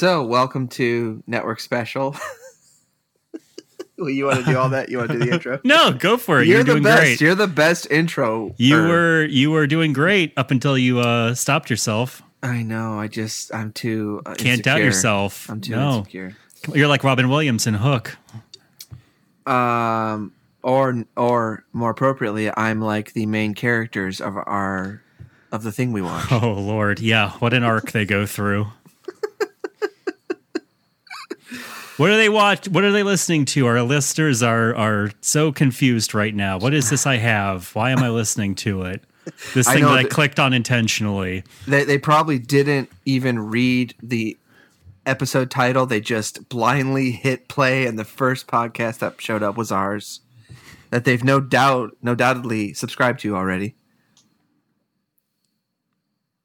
So, welcome to Network Special. well, you want to do all that? You want to do the intro? No, go for it. You're, You're, the best. great. You're the best intro. you er, were you were doing great up until you uh, stopped yourself. I know. I just. I'm too. Uh, Can't doubt yourself. I'm too no, insecure. you're like Robin Williams in Hook. Um, or or more appropriately, I'm like the main characters of our of the thing we watch. Oh Lord, yeah, what an arc they go through. What do they watch? What are they listening to? Our listeners are are so confused right now. What is this I have? Why am I listening to it? This thing know that I clicked on intentionally. They they probably didn't even read the episode title. They just blindly hit play, and the first podcast that showed up was ours. That they've no doubt, no doubtedly subscribed to already.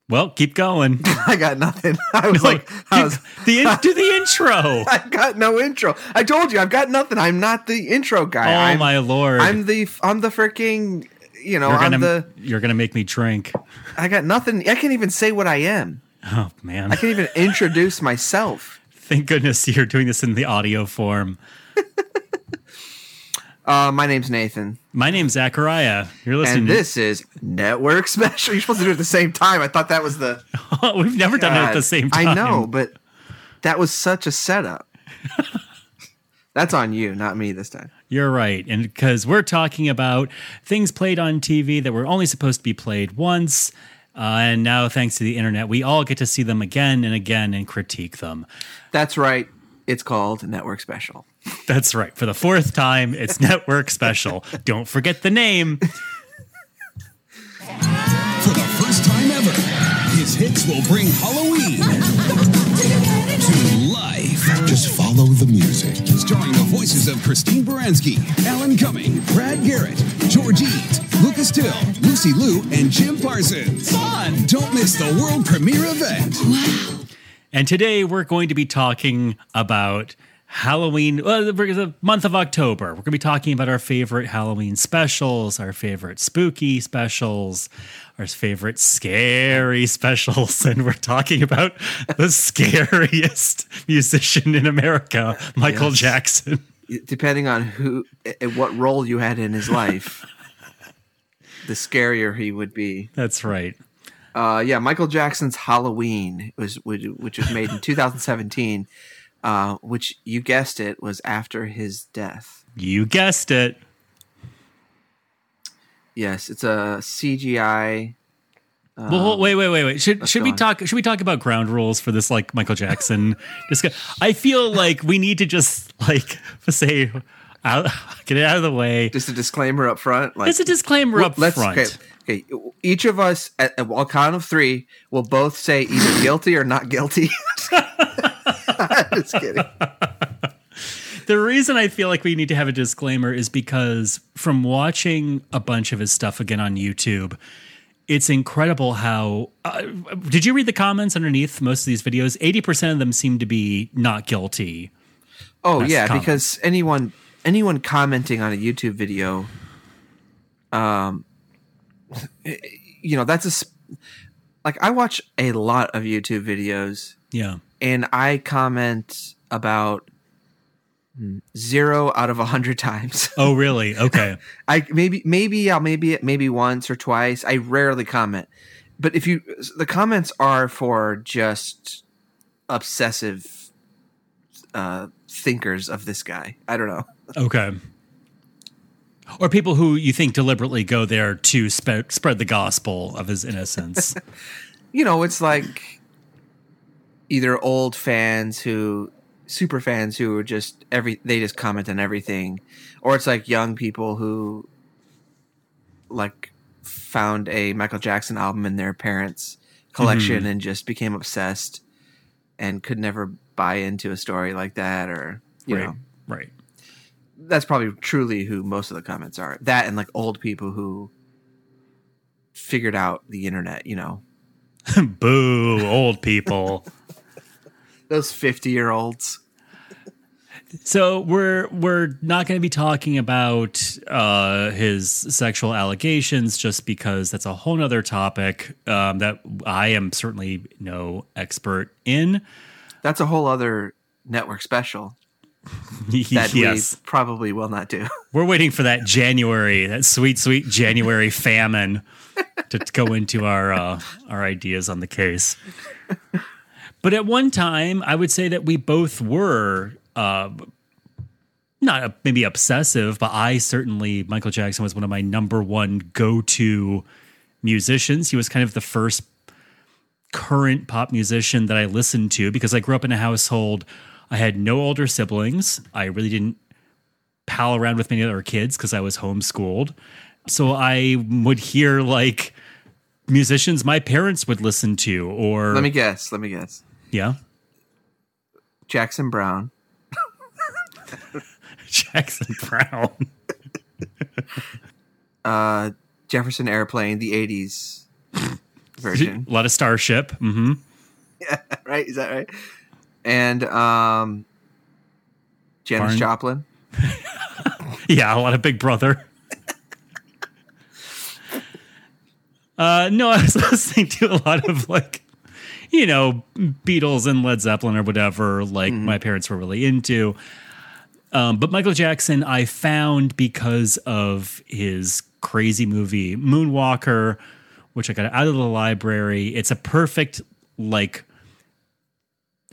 Well, keep going. I got nothing. I was like, I was, the in- do the intro. I got no intro. I told you, I've got nothing. I'm not the intro guy. Oh I'm, my lord! I'm the I'm the freaking you know you're I'm the you're gonna make me drink. I got nothing. I can't even say what I am. Oh man! I can't even introduce myself. Thank goodness you're doing this in the audio form. Uh, my name's Nathan, My name's Zachariah. You're listening. and this is Network Special. You're supposed to do it at the same time. I thought that was the. we've never done it at the same time. I know, but that was such a setup. That's on you, not me this time. You're right, and because we're talking about things played on TV that were only supposed to be played once. Uh, and now, thanks to the internet, we all get to see them again and again and critique them. That's right. It's called Network Special. That's right. For the fourth time, it's Network Special. Don't forget the name. For the first time ever, his hits will bring Halloween to life. Just follow the music. Starring the voices of Christine Baranski, Alan Cumming, Brad Garrett, George Eads, Lucas Till, Lucy Liu, and Jim Parsons. Fun! Don't miss the world premiere event. And today we're going to be talking about Halloween, well, the month of October. We're going to be talking about our favorite Halloween specials, our favorite spooky specials, our favorite scary specials. And we're talking about the scariest musician in America, Michael Yes. Jackson. Depending on who, eh, what role you had in his life, the scarier he would be. That's right. Uh, yeah, Michael Jackson's Halloween was which, was made in 2017, uh, which you guessed it was after his death. You guessed it. Yes, it's a CGI. well, wait, wait, wait, wait. Should should we on. talk? Should we talk about ground rules for this, like Michael Jackson? I feel like we need to just like say, out, get it out of the way. Just a disclaimer up front. Like, There's a disclaimer up let's front. okay, okay. Each of us at, a count of three will both say either guilty or not guilty. Just kidding. The reason I feel like we need to have a disclaimer is because from watching a bunch of his stuff again on YouTube, it's incredible how. Uh, did you read the comments underneath most of these videos? Eighty percent of them seem to be not guilty. Oh That's yeah, because anyone anyone commenting on a YouTube video, um, you know that's a like I watch a lot of YouTube videos Yeah. and I comment about zero out of a hundred times. Oh, really? Okay. I maybe maybe I'll maybe maybe once or twice. I rarely comment, but if you the comments are for just obsessive uh, thinkers of this guy. I don't know. Okay. Or people who you think deliberately go there to spe- spread the gospel of his innocence. You know, it's like either old fans who super fans who are just every they just comment on everything or it's like young people who like found a Michael Jackson album in their parents collection mm-hmm. and just became obsessed and could never buy into a story like that or you right. know Right. That's probably truly who most of the comments are that and like old people who figured out the internet you know Boo, old people. those 50 year olds So we're we're not going to be talking about uh, his sexual allegations just because that's a whole nother topic um, that I am certainly no expert in. That's a whole other network special that yes. we probably will not do. We're waiting for that January, that sweet, sweet January famine to go into our uh, our ideas on the case. But at one time, I would say that we both were uh, not maybe obsessive, but I certainly Michael Jackson was one of my number one go to musicians. He was kind of the first current pop musician that I listened to because I grew up in a household. I had no older siblings. I really didn't pal around with many other kids because I was homeschooled. So I would hear like musicians my parents would listen to, or Let me guess. Let me guess. yeah, Jackson Browne. Jackson Browne. Uh, Jefferson Airplane, the '80s version, a lot of Starship. hmm right? Is that right? And um, Janis Barn- Joplin. Yeah, a lot of Big Brother. uh, no, I was listening to a lot of like, you know, Beatles and Led Zeppelin or whatever. Like my parents were really into. Um, but Michael Jackson, I found because of his crazy movie Moonwalker, which I got out of the library. It's a perfect like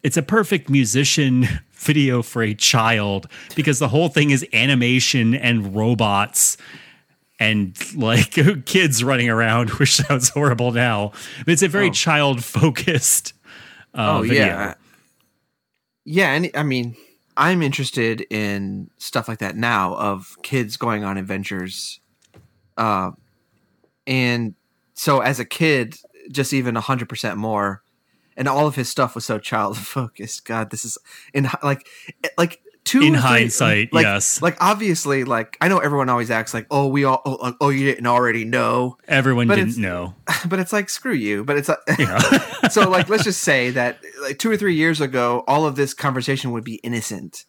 it's a perfect musician video for a child because the whole thing is animation and robots and like kids running around, which sounds horrible now. But it's a very Oh. child focused. Uh, oh video. yeah, yeah. And I mean, I'm interested in stuff like that now of kids going on adventures. Uh, and so as a kid, just even hundred percent more, and all of his stuff was so child focused. God, this is in like like two In three- hindsight, like, yes. Like obviously, like I know everyone always acts like, oh, we all, oh, oh you didn't already know, Everyone But didn't know. but it's like screw you. But it's like, Yeah. so like let's just say that like two or three years ago all of this conversation would be innocent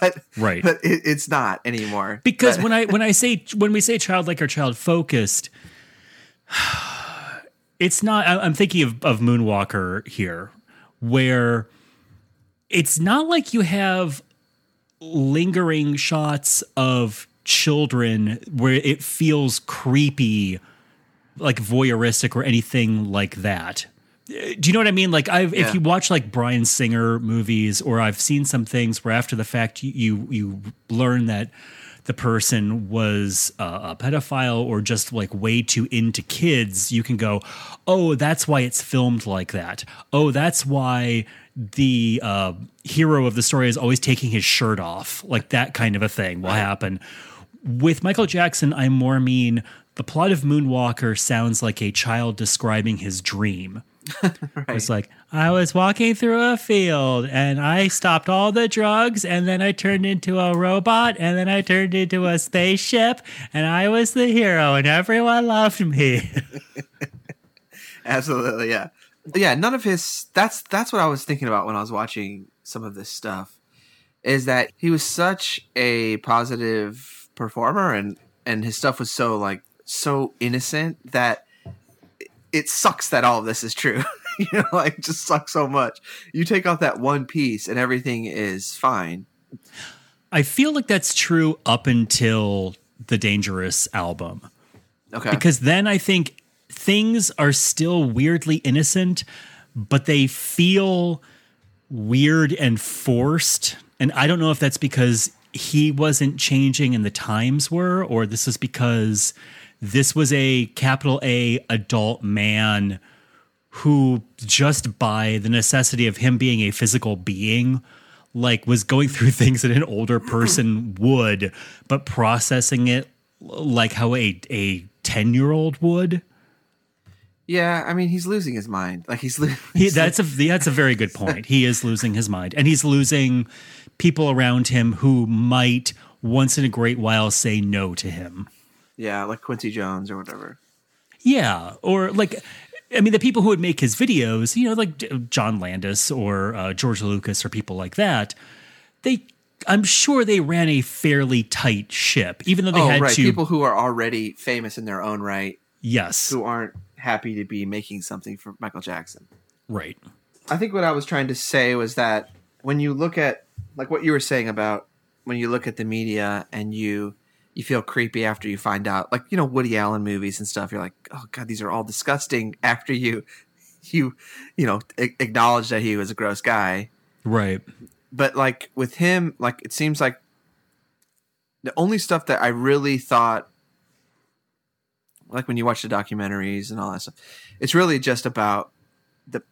but Right. but it, it's not anymore because But- when I when I say when we say childlike or child focused, it's not. I'm thinking of of Moonwalker here, where it's not like you have lingering shots of children where it feels creepy, like voyeuristic or anything like that. Do you know what I mean? Like, I've if you watch like Bryan Singer movies, or I've seen some things where after the fact you you, you learn that the person was uh, a pedophile or just like way too into kids, you can go, oh, that's why it's filmed like that. Oh, that's why the uh, hero of the story is always taking his shirt off. Like that kind of a thing will happen. With Michael Jackson, I more mean the plot of Moonwalker sounds like a child describing his dream. It's like, I was walking through a field and I stopped all the drugs and then I turned into a robot and then I turned into a spaceship and I was the hero and everyone loved me. absolutely yeah yeah none of his that's that's what i was thinking about when i was watching some of this stuff is that he was such a positive performer and and his stuff was so like so innocent that it sucks that all of this is true you know like it just sucks so much you take off that one piece and everything is fine I feel like that's true up until the Dangerous album. okay because then I think things are still weirdly innocent, but they feel weird and forced. And I don't know if that's because he wasn't changing and the times were, or this is because this was a capital A adult man who, just by the necessity of him being a physical being, like was going through things that an older person would, but processing it like how a a 10 year old would. yeah i mean he's losing his mind like he's, lo- He, that's a that's a very good point. He is losing his mind, and he's losing people around him who might once in a great while say no to him. Yeah like quincy jones or whatever Yeah, or like, I mean, the people who would make his videos, you know, like John Landis or uh, George Lucas or people like that, they, I'm sure they ran a fairly tight ship, even though they oh had right to. people who are already famous in their own right yes, who aren't happy to be making something for Michael Jackson. right. I think what I was trying to say was that when you look at like what you were saying about when you look at the media and you you feel creepy after you find out like you know Woody Allen movies and stuff you're like oh god these are all disgusting. After you you you know a- acknowledge that he was a gross guy. Right. but like with him like it seems like the only stuff that I really thought like when you watch the documentaries and all that stuff it's really just about the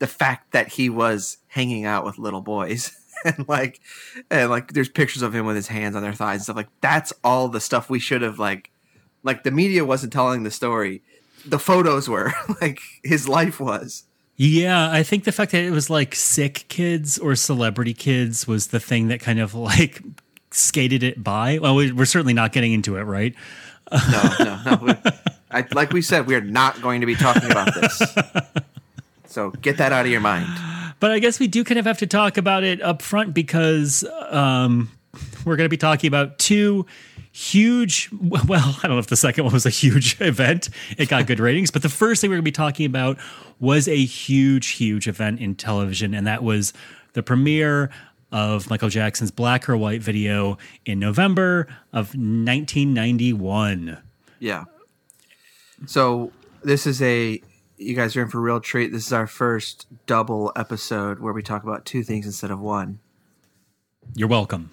the fact that he was hanging out with little boys and like and like there's pictures of him with his hands on their thighs and stuff like that's all the stuff we should have like like the media wasn't telling the story the photos were like his life was Yeah, I think the fact that it was like sick kids or celebrity kids was the thing that kind of like skated it by. Well, we- we're certainly not getting into it, right? no no no we, I, like we said we're not going to be talking about this so get that out of your mind But I guess we do kind of have to talk about it up front because um, we're going to be talking about two huge. Well, I don't know if the second one was a huge event. It got good ratings. But the first thing we're going to be talking about was a huge, huge event in television, and that was the premiere of Michael Jackson's Black or White video in November of 1991. Yeah. So this is a you guys are in for a real treat. This is our first double episode where we talk about two things instead of one. You're welcome.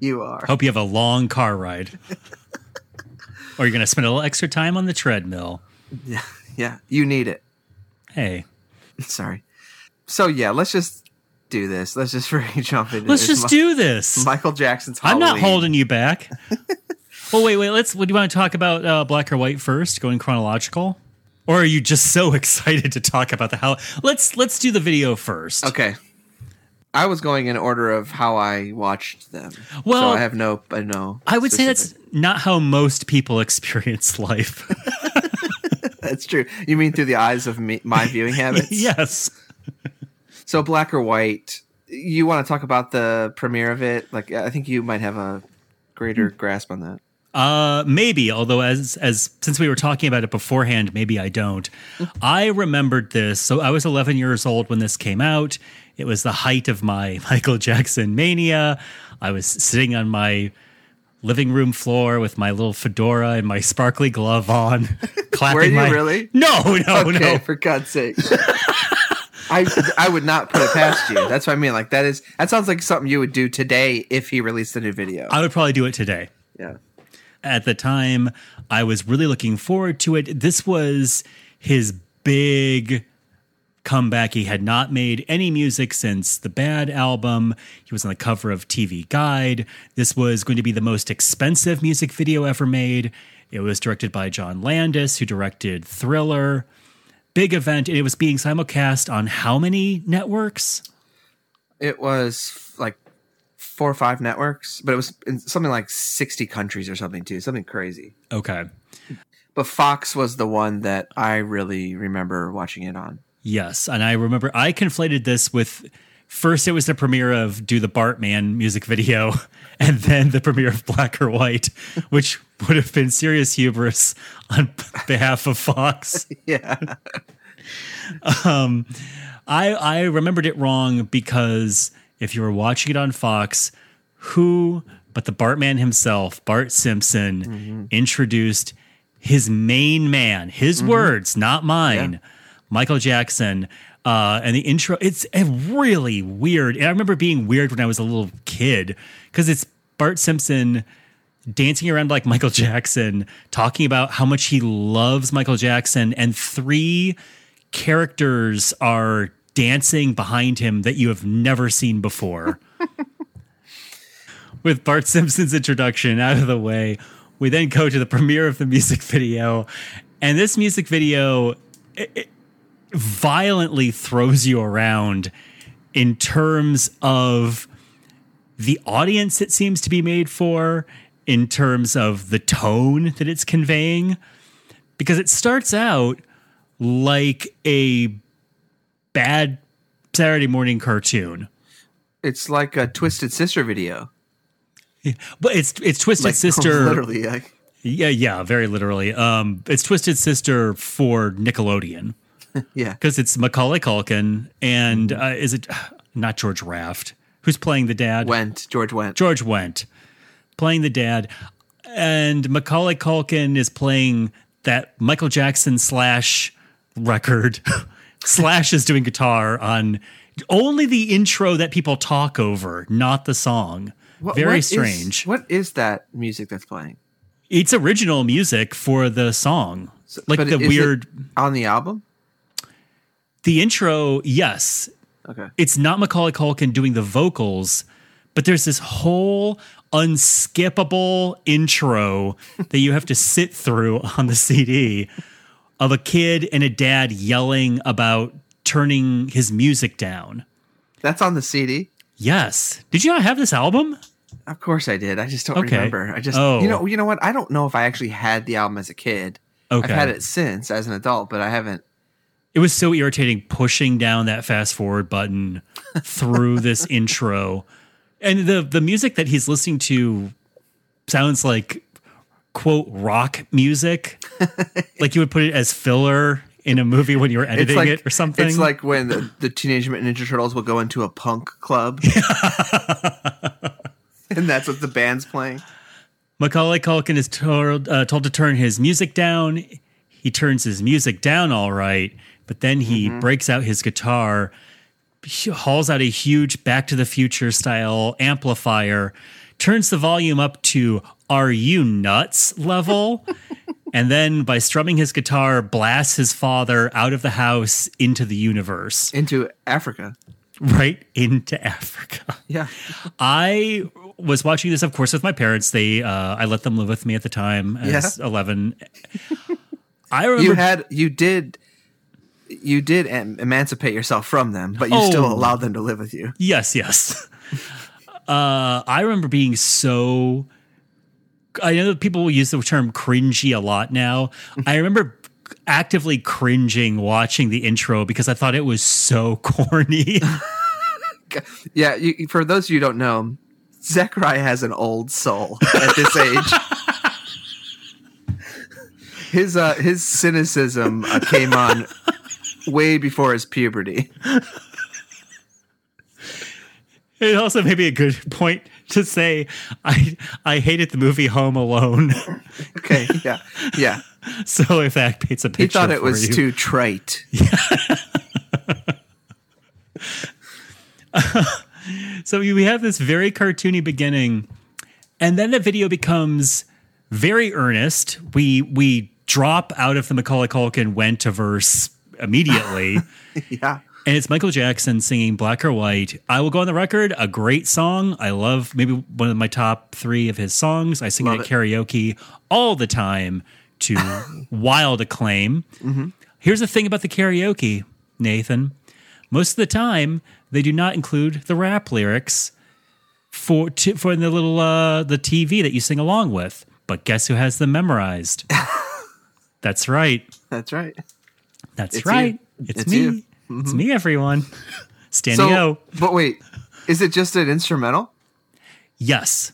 You are. Hope you have a long car ride. or you're going to spend a little extra time on the treadmill. Yeah. Yeah. You need it. Hey. Sorry. So yeah, let's just do this. Let's just really jump into Let's just Mi- do this. Michael Jackson's I'm not holding you back. well, wait, wait. Let's. What do you want to talk about? Uh, black or white first, going chronological, or are you just so excited to talk about the how? Let's let's do the video first. Okay. I was going in order of how I watched them. Well, so I have no I know. I would say that's not how most people experience life. that's true. You mean through the eyes of me, my viewing habits? yes. So black or white. You want to talk about the premiere of it? Like I think you might have a greater Hmm. grasp on that. Uh, maybe. Although, as as since we were talking about it beforehand, maybe I don't. I remembered this. So I was 11 years old when this came out. It was the height of my Michael Jackson mania. I was sitting on my living room floor with my little fedora and my sparkly glove on, clapping. Were you my, really? No, no, okay, no. for God's sake. I I would not put it past you. That's what I mean. Like that is that sounds like something you would do today if he released a new video. I would probably do it today. yeah. At the time i was really looking forward to it. This was his big comeback. He had not made any music since the bad album. He was on the cover of tv guide. This was going to be the most expensive music video ever made. It was directed by john landis who directed thriller. Big event and it was being simulcast on how many networks? It was like four or five networks, but it was in something like sixty countries or something too, something crazy. okay But Fox was the one that I really remember watching it on. Yes, and I remember I conflated this with first it was the premiere of Do the Bartman music video, and then the premiere of Black or White, which would have been serious hubris on behalf of Fox. Yeah. Um, I I remembered it wrong because if you were watching it on Fox, who but the Bartman himself, Bart Simpson, introduced his main man, his words, not mine, Michael Jackson. Uh, and the intro, it's a really weird. And I remember being weird when I was a little kid because it's Bart Simpson dancing around like Michael Jackson, talking about how much he loves Michael Jackson, and three characters are dancing behind him that you have never seen before. With Bart Simpson's introduction out of the way, we then go to the premiere of the music video, and this music video it, it violently throws you around in terms of the audience it seems to be made for, in terms of the tone that it's conveying, because it starts out like a bad Saturday morning cartoon. It's like a Twisted Sister video. But it's it's Twisted Like Sister. literally Yeah, yeah, very literally. Um, it's Twisted Sister for Nickelodeon. Yeah. because it's Macaulay Culkin and uh, is it not George Raft who's playing the dad? Wendt George Wendt. George Wendt playing the dad, and Macaulay Culkin is playing that Michael Jackson slash record. Slash is doing guitar on only the intro that people talk over, not the song. What- Very what is- strange. what is that music that's playing? It's original music for the song, like But the is weird. on the album. The intro, yes, Okay. it's not Macaulay Culkin doing the vocals, but there's this whole unskippable intro that you have to sit through on the CD of a kid and a dad yelling about turning his music down. That's on the CD. Yes. Did you not have this album? Of course I did. I just don't Okay. remember. I just Oh. you know oh. you know what? I don't know if I actually had the album as a kid. Okay. I've had it since as an adult, but I haven't. It was so irritating pushing down that fast forward button through this intro. And the the music that he's listening to sounds like quote rock music. like you would put it as filler in a movie when you were editing like it or something. It's like when the, the Teenage Mutant Ninja Turtles will go into a punk club, and that's what the band's playing. Macaulay Culkin is told uh, told to turn his music down. He turns his music down all right, but then he breaks out his guitar, hauls out a huge Back to the Future style amplifier, turns the volume up to "Are you nuts?" level, and then by strumming his guitar, blasts his father out of the house into the universe, Into Africa. right into Africa. Yeah. I was watching this, of course, with my parents. They, uh, I let them live with me at the time as eleven. I remember. You had you did you did em- emancipate yourself from them, but you still Oh. allowed them to live with you. yes, yes. Uh, I remember being so. I know people will use the term cringy a lot now. I remember actively cringing watching the intro because I thought it was so corny. Yeah, you, for those of you who don't know, Zachariah has an old soul at this age. his uh, his cynicism uh, came on way before his puberty. It also may be a good point to say I I hated the movie Home Alone. Okay, yeah, yeah. so if that paints a picture, He thought it was you. too trite. So we have this very cartoony beginning, and then the video becomes very earnest. We we drop out of the Macaulay Culkin went to verse immediately, Yeah, and it's Michael Jackson singing "Black or White." I will go on the record, a great song. I love maybe one of my top three of his songs. I sing Love it at karaoke all the time to wild acclaim. Here's the thing about the karaoke, Nathan. Most of the time, they do not include the rap lyrics for to, for the little uh, the TV that you sing along with. But guess who has them memorized? That's right. that's right. That's It's right. you. It's, It's me. you. Mm-hmm. It's me, everyone. Standio. So, but wait, is it just an instrumental? yes.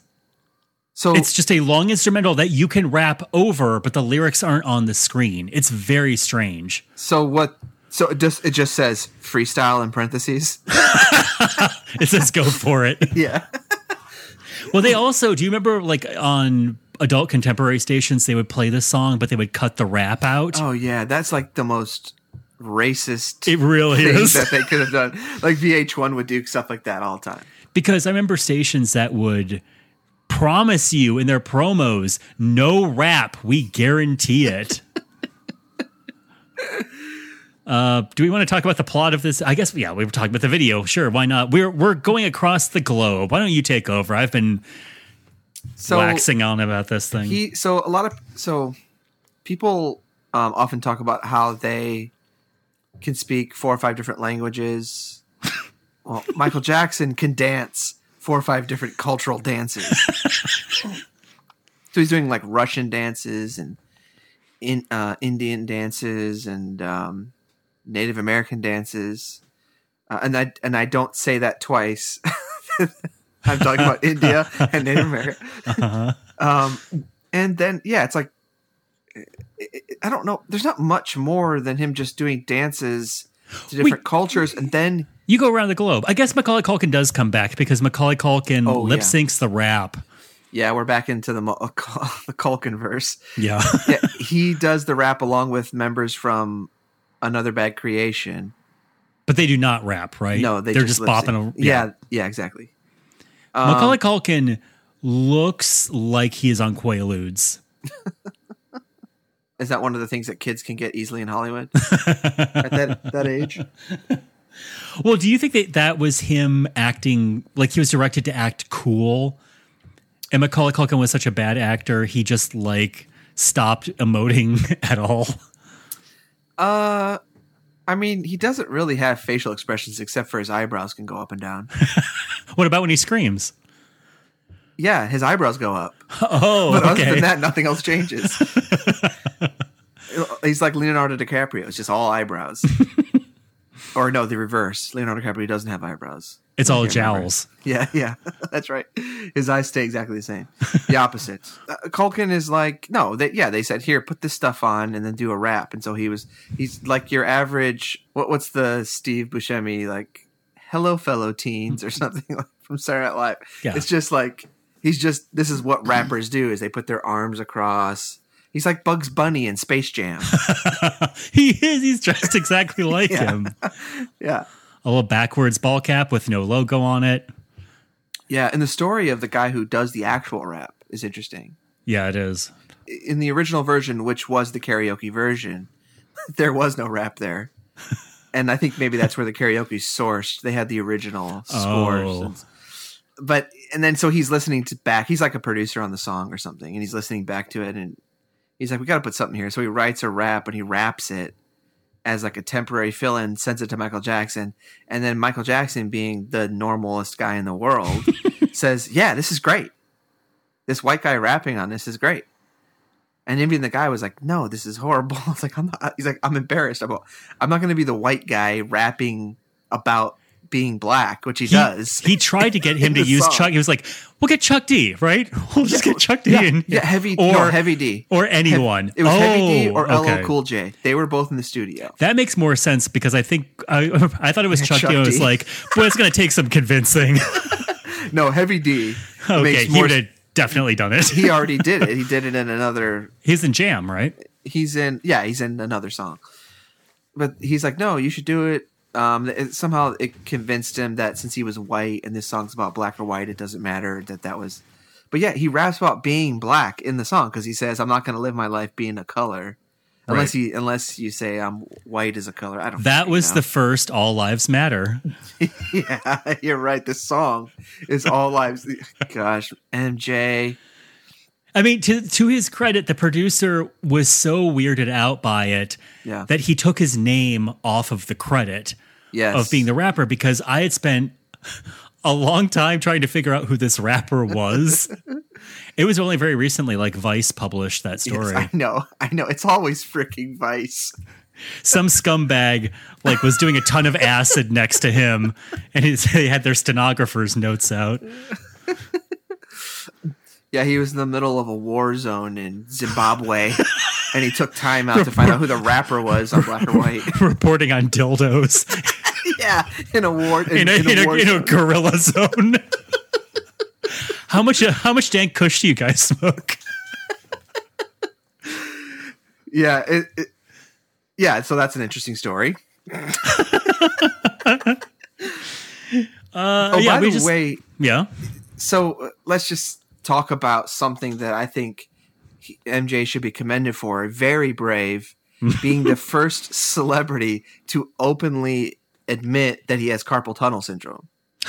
So It's just a long instrumental that you can rap over, but the lyrics aren't on the screen. It's very strange. so what? So it just it just says freestyle in parentheses. It says go for it. Yeah. Well, they also, do you remember like on adult contemporary stations, they would play this song, but they would cut the rap out? Oh yeah, that's like the most racist it really is. that they could have done. Like VH1 would do stuff like that all the time. because I remember stations that would promise you in their promos, no rap, we guarantee it. Uh, do we want to talk about the plot of this? I guess yeah, we were talking about the video. Sure, why not? We're we're going across the globe. Why don't you take over? I've been So waxing on about this thing. he so a lot of so people um, often talk about how they can speak four or five different languages. Well, Michael Jackson can dance four or five different cultural dances. so he's doing like Russian dances and in uh, Indian dances and um, Native American dances, uh, and I and I don't say that twice. I'm talking about India and Native America. Um, and then yeah, it's like I don't know. There's not much more than him just doing dances to different cultures, and then You go around the globe. I guess Macaulay Culkin does come back because Macaulay Culkin Oh, lip yeah. syncs the rap. yeah, we're back into the Mo- the Culkin verse. Yeah. Yeah, he does the rap along with members from Another Bad Creation. but they do not rap, right? No, they are just, just, bopping. A, Yeah, yeah, exactly. Um, Macaulay Culkin looks like he is on Quaaludes. Is that one of the things that kids can get easily in Hollywood at that that age? Well, do you think that that was him acting like he was directed to act cool? And Macaulay Culkin was such a bad actor, he just like stopped emoting at all. Uh, I mean, he doesn't really have facial expressions except for his eyebrows can go up and down. What about when he screams? Yeah, his eyebrows go up. Oh, But other okay. than that, nothing else changes. He's like Leonardo DiCaprio. It's just all eyebrows. or no, the reverse. Leonardo DiCaprio doesn't have eyebrows. it's all can't remember. jowls. Yeah, yeah, that's right. His eyes stay exactly the same. The opposite. Uh, Culkin is like, no, they, yeah, they said here, put this stuff on and then do a rap, and so he was, he's like your average. What what's the Steve Buscemi like? Hello, fellow teens, or something like from Saturday Night Live. Yeah. It's just like he's just this is what rappers do: is they put their arms across. He's like Bugs Bunny in Space Jam. he is. He's dressed exactly like Yeah. him. yeah. A little backwards ball cap with no logo on it. Yeah, and the story of the guy who does the actual rap is interesting. Yeah, it is. in the original version, which was the karaoke version, there was no rap there. And I think maybe that's where the karaoke sourced. They had the original scores. Oh. And- but and then so he's listening to back. He's like a producer on the song or something, and he's listening back to it, and he's like, "We got to put something here." So he writes a rap and he raps it as like a temporary fill-in, sends it to Michael Jackson, and then Michael Jackson, being the normalest guy in the world, says, "Yeah, this is great. This white guy rapping on this is great." And even the guy was like, "No, this is horrible." I was like, "I'm not." He's like, "I'm embarrassed. I'm, I'm not going to be the white guy rapping about being black, which he, He, does." he tried to get him to use song. Chuck. He was like, "We'll get Chuck D, right? We'll just get Chuck D yeah, in, yeah, heavy or no, heavy D or anyone." It was Heavy D Oh, or okay. LL Cool J. They were both in the studio. That makes more sense because I think I, I thought it was Chuck, Chuck D. I was like, "Boy, it's going to take some convincing." No, Heavy D okay, makes he would have definitely done it. He already did it. He did it in another. He's in Jam, right? He's in. Yeah, he's in another song. But he's like, no, you should do it. Um, it, somehow it convinced him that since he was white and this song's about black or white, it doesn't matter that that was. But yeah, he raps about being black in the song because he says, "I'm not going to live my life being a color." Unless Right. you unless you say I'm white as a color, I don't. That was know. the first All Lives Matter. Yeah, you're right. This song is all lives. Gosh, MJ. I mean, to to his credit, the producer was so weirded out by it Yeah. that he took his name off of the credit Yes. of being the rapper because I had spent a long time trying to figure out who this rapper was. it was only very recently, like Vice published that Yes, story. I know. I know. It's always freaking Vice. Some scumbag like was doing a ton of acid next to him, and they had their stenographer's notes out. Yeah, he was in the middle of a war zone in Zimbabwe, and he took time out to find out who the rapper was on Black or White. reporting on dildos yeah, in a war in, in a, in a in a, war in a zone. gorilla zone. how much how much dank kush do you guys smoke? Yeah, it, it, yeah. So that's an interesting story. Uh, Oh, yeah, by the just way, yeah. so uh, let's just talk about something that I think he- MJ should be commended for. Very brave, being the first celebrity to openly admit that he has carpal tunnel syndrome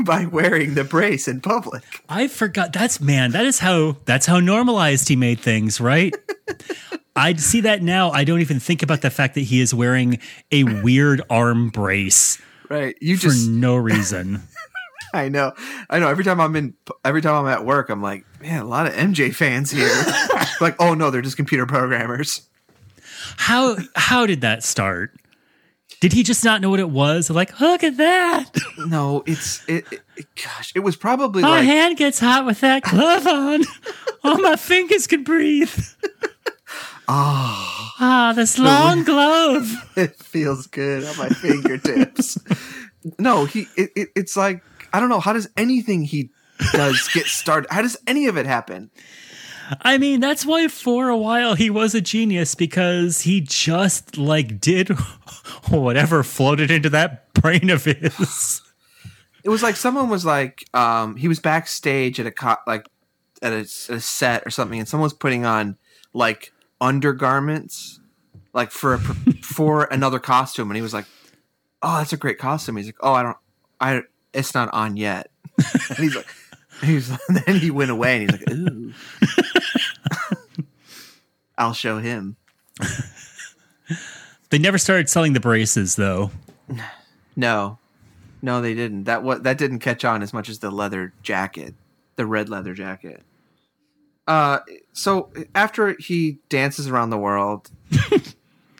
by wearing the brace in public. I forgot. That's man. That is how. That's how normalized he made things. Right. I see that now. I don't even think about the fact that he is wearing a weird arm brace Right? You for just no reason. I know. I know. Every time I'm in, every time I'm at work, I'm like, man, a lot of MJ fans here. like, oh no, they're just computer programmers. how how did that start? Did he just not know what it was? Like, look at that. No, it's it. it- gosh, it was probably My like hand gets hot with that glove on. All my fingers can breathe. Oh, Ah, this long glove. it feels good on my fingertips. no, he. It, it, it's like I don't know. How does anything he does get started? How does any of it happen? I mean, that's why for a while he was a genius because he just like did whatever floated into that brain of his. It was like someone was like, um, he was backstage at a co- like at a, a set or something, and someone was putting on like undergarments, like for a, for another costume, and he was like, "Oh, that's a great costume." He's like, "Oh, I don't, I, it's not on yet." and he's like, he's then he went away, and he's like, "Ooh." I'll show him. They never started selling the braces though. No, no, they didn't. That what that didn't catch on as much as the leather jacket, the red leather jacket. Uh, so after he dances around the world,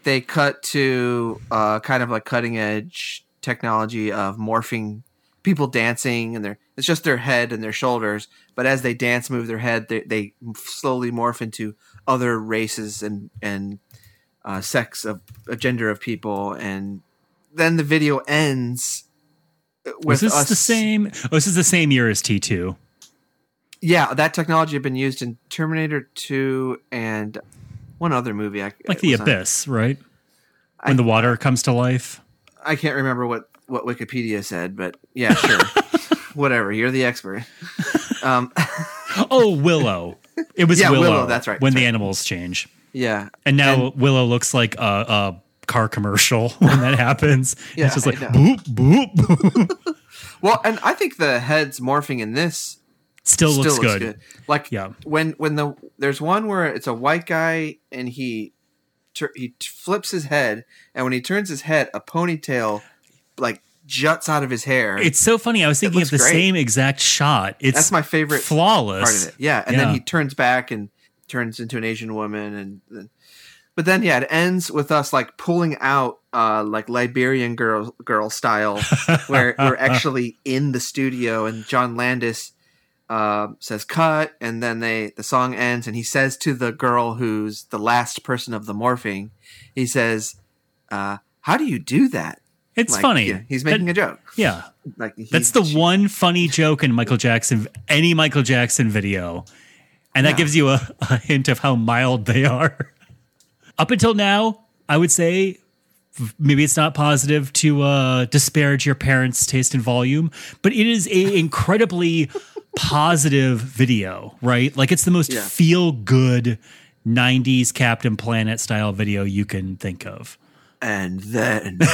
they cut to uh, kind of like cutting edge technology of morphing people dancing, and their it's just their head and their shoulders. But as they dance, move their head, they, they slowly morph into other races and and uh, sex of a gender of people, and then the video ends with Was this us. the same? Oh, this is the same year as T two. Yeah, that technology had been used in Terminator Two and one other movie. I, Like the was on- abyss, right? When the water comes to life. I can't remember what what Wikipedia said, but yeah, sure, whatever. You're the expert. Um, Oh, Willow. It was Yeah, Willow. Willow, that's right, When that's the right. animals change, yeah, and now Willow looks like a, a car commercial when that happens. Yeah, it's just like boop boop. boop. well, and I think the heads morphing in this Still, still looks, looks good. good. Like Yeah. when when the there's one where it's a white guy and he tur- he t- flips his head, and when he turns his head, a ponytail like juts out of his hair. It's so funny. I was thinking of the great. same exact shot. It's That's my favorite flawless. part of it. Yeah, and Yeah. then he turns back and turns into an Asian woman, and then, but then yeah, it ends with us like pulling out uh like Liberian girl girl style, where we're actually in the studio, and John Landis uh, says cut, and then they the song ends, and he says to the girl who's the last person of the morphing, he says, uh, "How do you do that?" It's Like, funny. yeah, he's making That- a joke. yeah. Like he- That's the she- one funny joke in Michael Jackson, any Michael Jackson video. And that Yeah. gives you a, a hint of how mild they are. Up until now, I would say maybe it's not positive to uh, disparage your parents' taste in volume, but it is a incredibly positive video, right? Like it's the most Yeah. feel good 90s Captain Planet style video you can think of. And then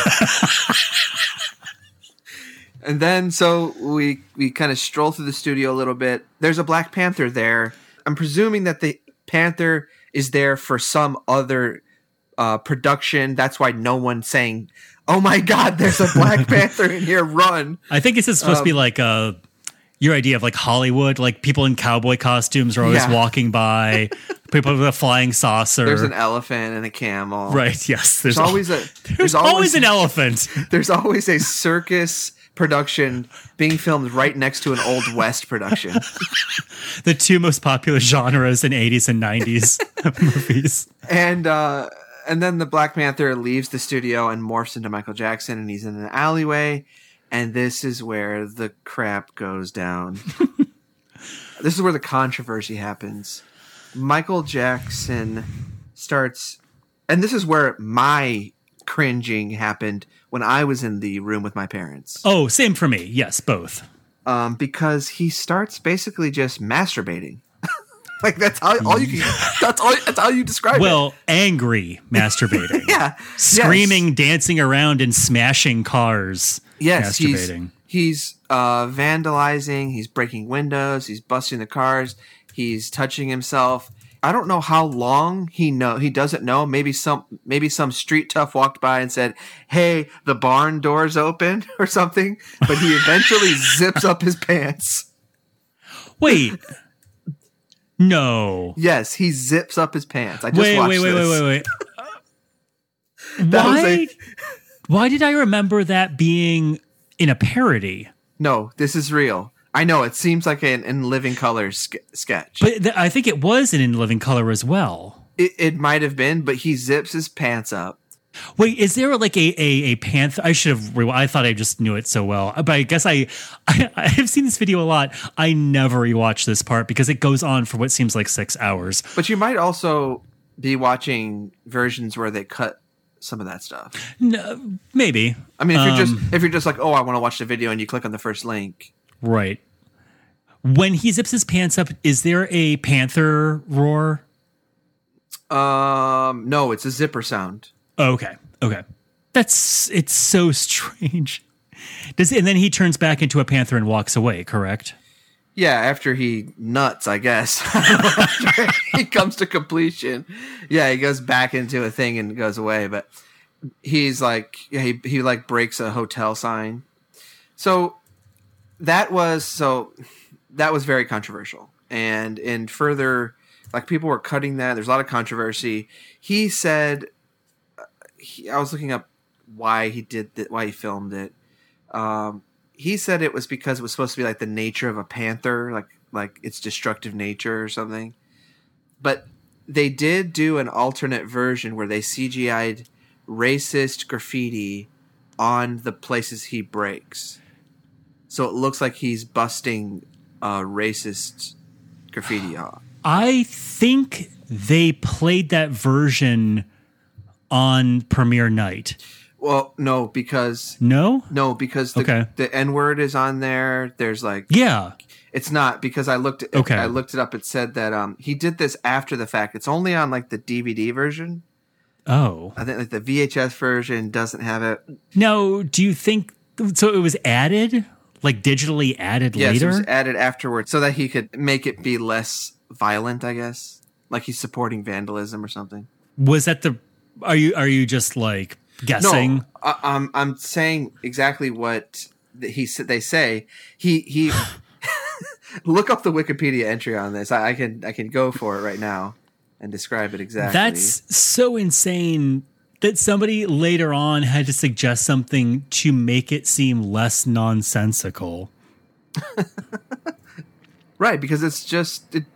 and then so we we kind of stroll through the studio a little bit. There's a black panther there. I'm presuming that the panther is there for some other uh, production. That's why no one's saying oh my god there's a black panther in here. Run. I think this is supposed Um, to be like uh your idea of like Hollywood, like people in cowboy costumes are always Yeah. walking by, people with a flying saucer. there's an elephant and a camel right, yes. There's, there's always a there's always an elephant. there's always a circus production being filmed right next to an old west production the two most popular genres in 80s and 90s movies. and uh and then the black panther leaves the studio and morphs into michael jackson and he's in an alleyway and this is where the crap goes down this is where the controversy happens michael jackson starts and this is where my cringing happened when i was in the room with my parents Oh, same for me. Yes, both. um, because he starts basically just masturbating like that's how all you can that's all that's how you describe it Well, angry masturbating. yeah Screaming, dancing around, and smashing cars. Yes, he's masturbating. he's uh, vandalizing. He's breaking windows. He's busting the cars. He's touching himself. I don't know how long he know. He doesn't know. Maybe some maybe some street tough walked by and said, "Hey, the barn door's open" or something. But he eventually zips up his pants. Wait. No. Yes, he zips up his pants. I just Wait, watched wait, wait, this. wait, wait, wait. That was Why? a- Why did I remember that being in a parody? No, this is real. I know it seems like an in living color ske- sketch. But th- I think it was an in living color as well. it, it might have been, but he zips his pants up. Wait, is there like a a, a panther? I should have. Re- I thought I just knew it so well, uh, but I guess I, I I have seen this video a lot. I never rewatch this part because it goes on for what seems like six hours. But you might also be watching versions where they cut some of that stuff. No, maybe. I mean, if you're Um, just if you're just like, oh, I want to watch the video, and you click on the first link, Right. When he zips his pants up, is there a panther roar? um, no, it's a zipper sound. Okay. Okay. That's it's so strange. Does and then he turns back into a panther and walks away, correct? Yeah, after he nuts, I guess. He comes to completion. Yeah, he goes back into a thing and goes away. But he's like, he he like breaks a hotel sign. So that was so that was very controversial. And in further, like people were cutting that. There's a lot of controversy. He said, uh, he, I was looking up why he did that, why he filmed it. Um, he said it was because it was supposed to be like the nature of a panther, like like its destructive nature or something. But they did do an alternate version where they CGI'd racist graffiti on the places he breaks. So it looks like he's busting uh, racist graffiti off. I think they played that version on premiere night. Well, no, because No? no, because the, Okay. the N word is on there. There's like Yeah. It's not because I looked. It, Okay. I looked it up. It said that um he did this after the fact. It's only on like the DVD version. Oh. I think like the VHS version doesn't have it. No, do you think so it was added? Like digitally added Yes, later? it was added afterwards so that he could make it be less violent. I guess like he's supporting vandalism or something. was that the are you are you just like guessing? No, I, I'm I'm saying exactly what he said. They say he he. look up the Wikipedia entry on this. I, I can I can go for it right now and describe it exactly. That's so insane that somebody later on had to suggest something to make it seem less nonsensical. Right, because it's just it.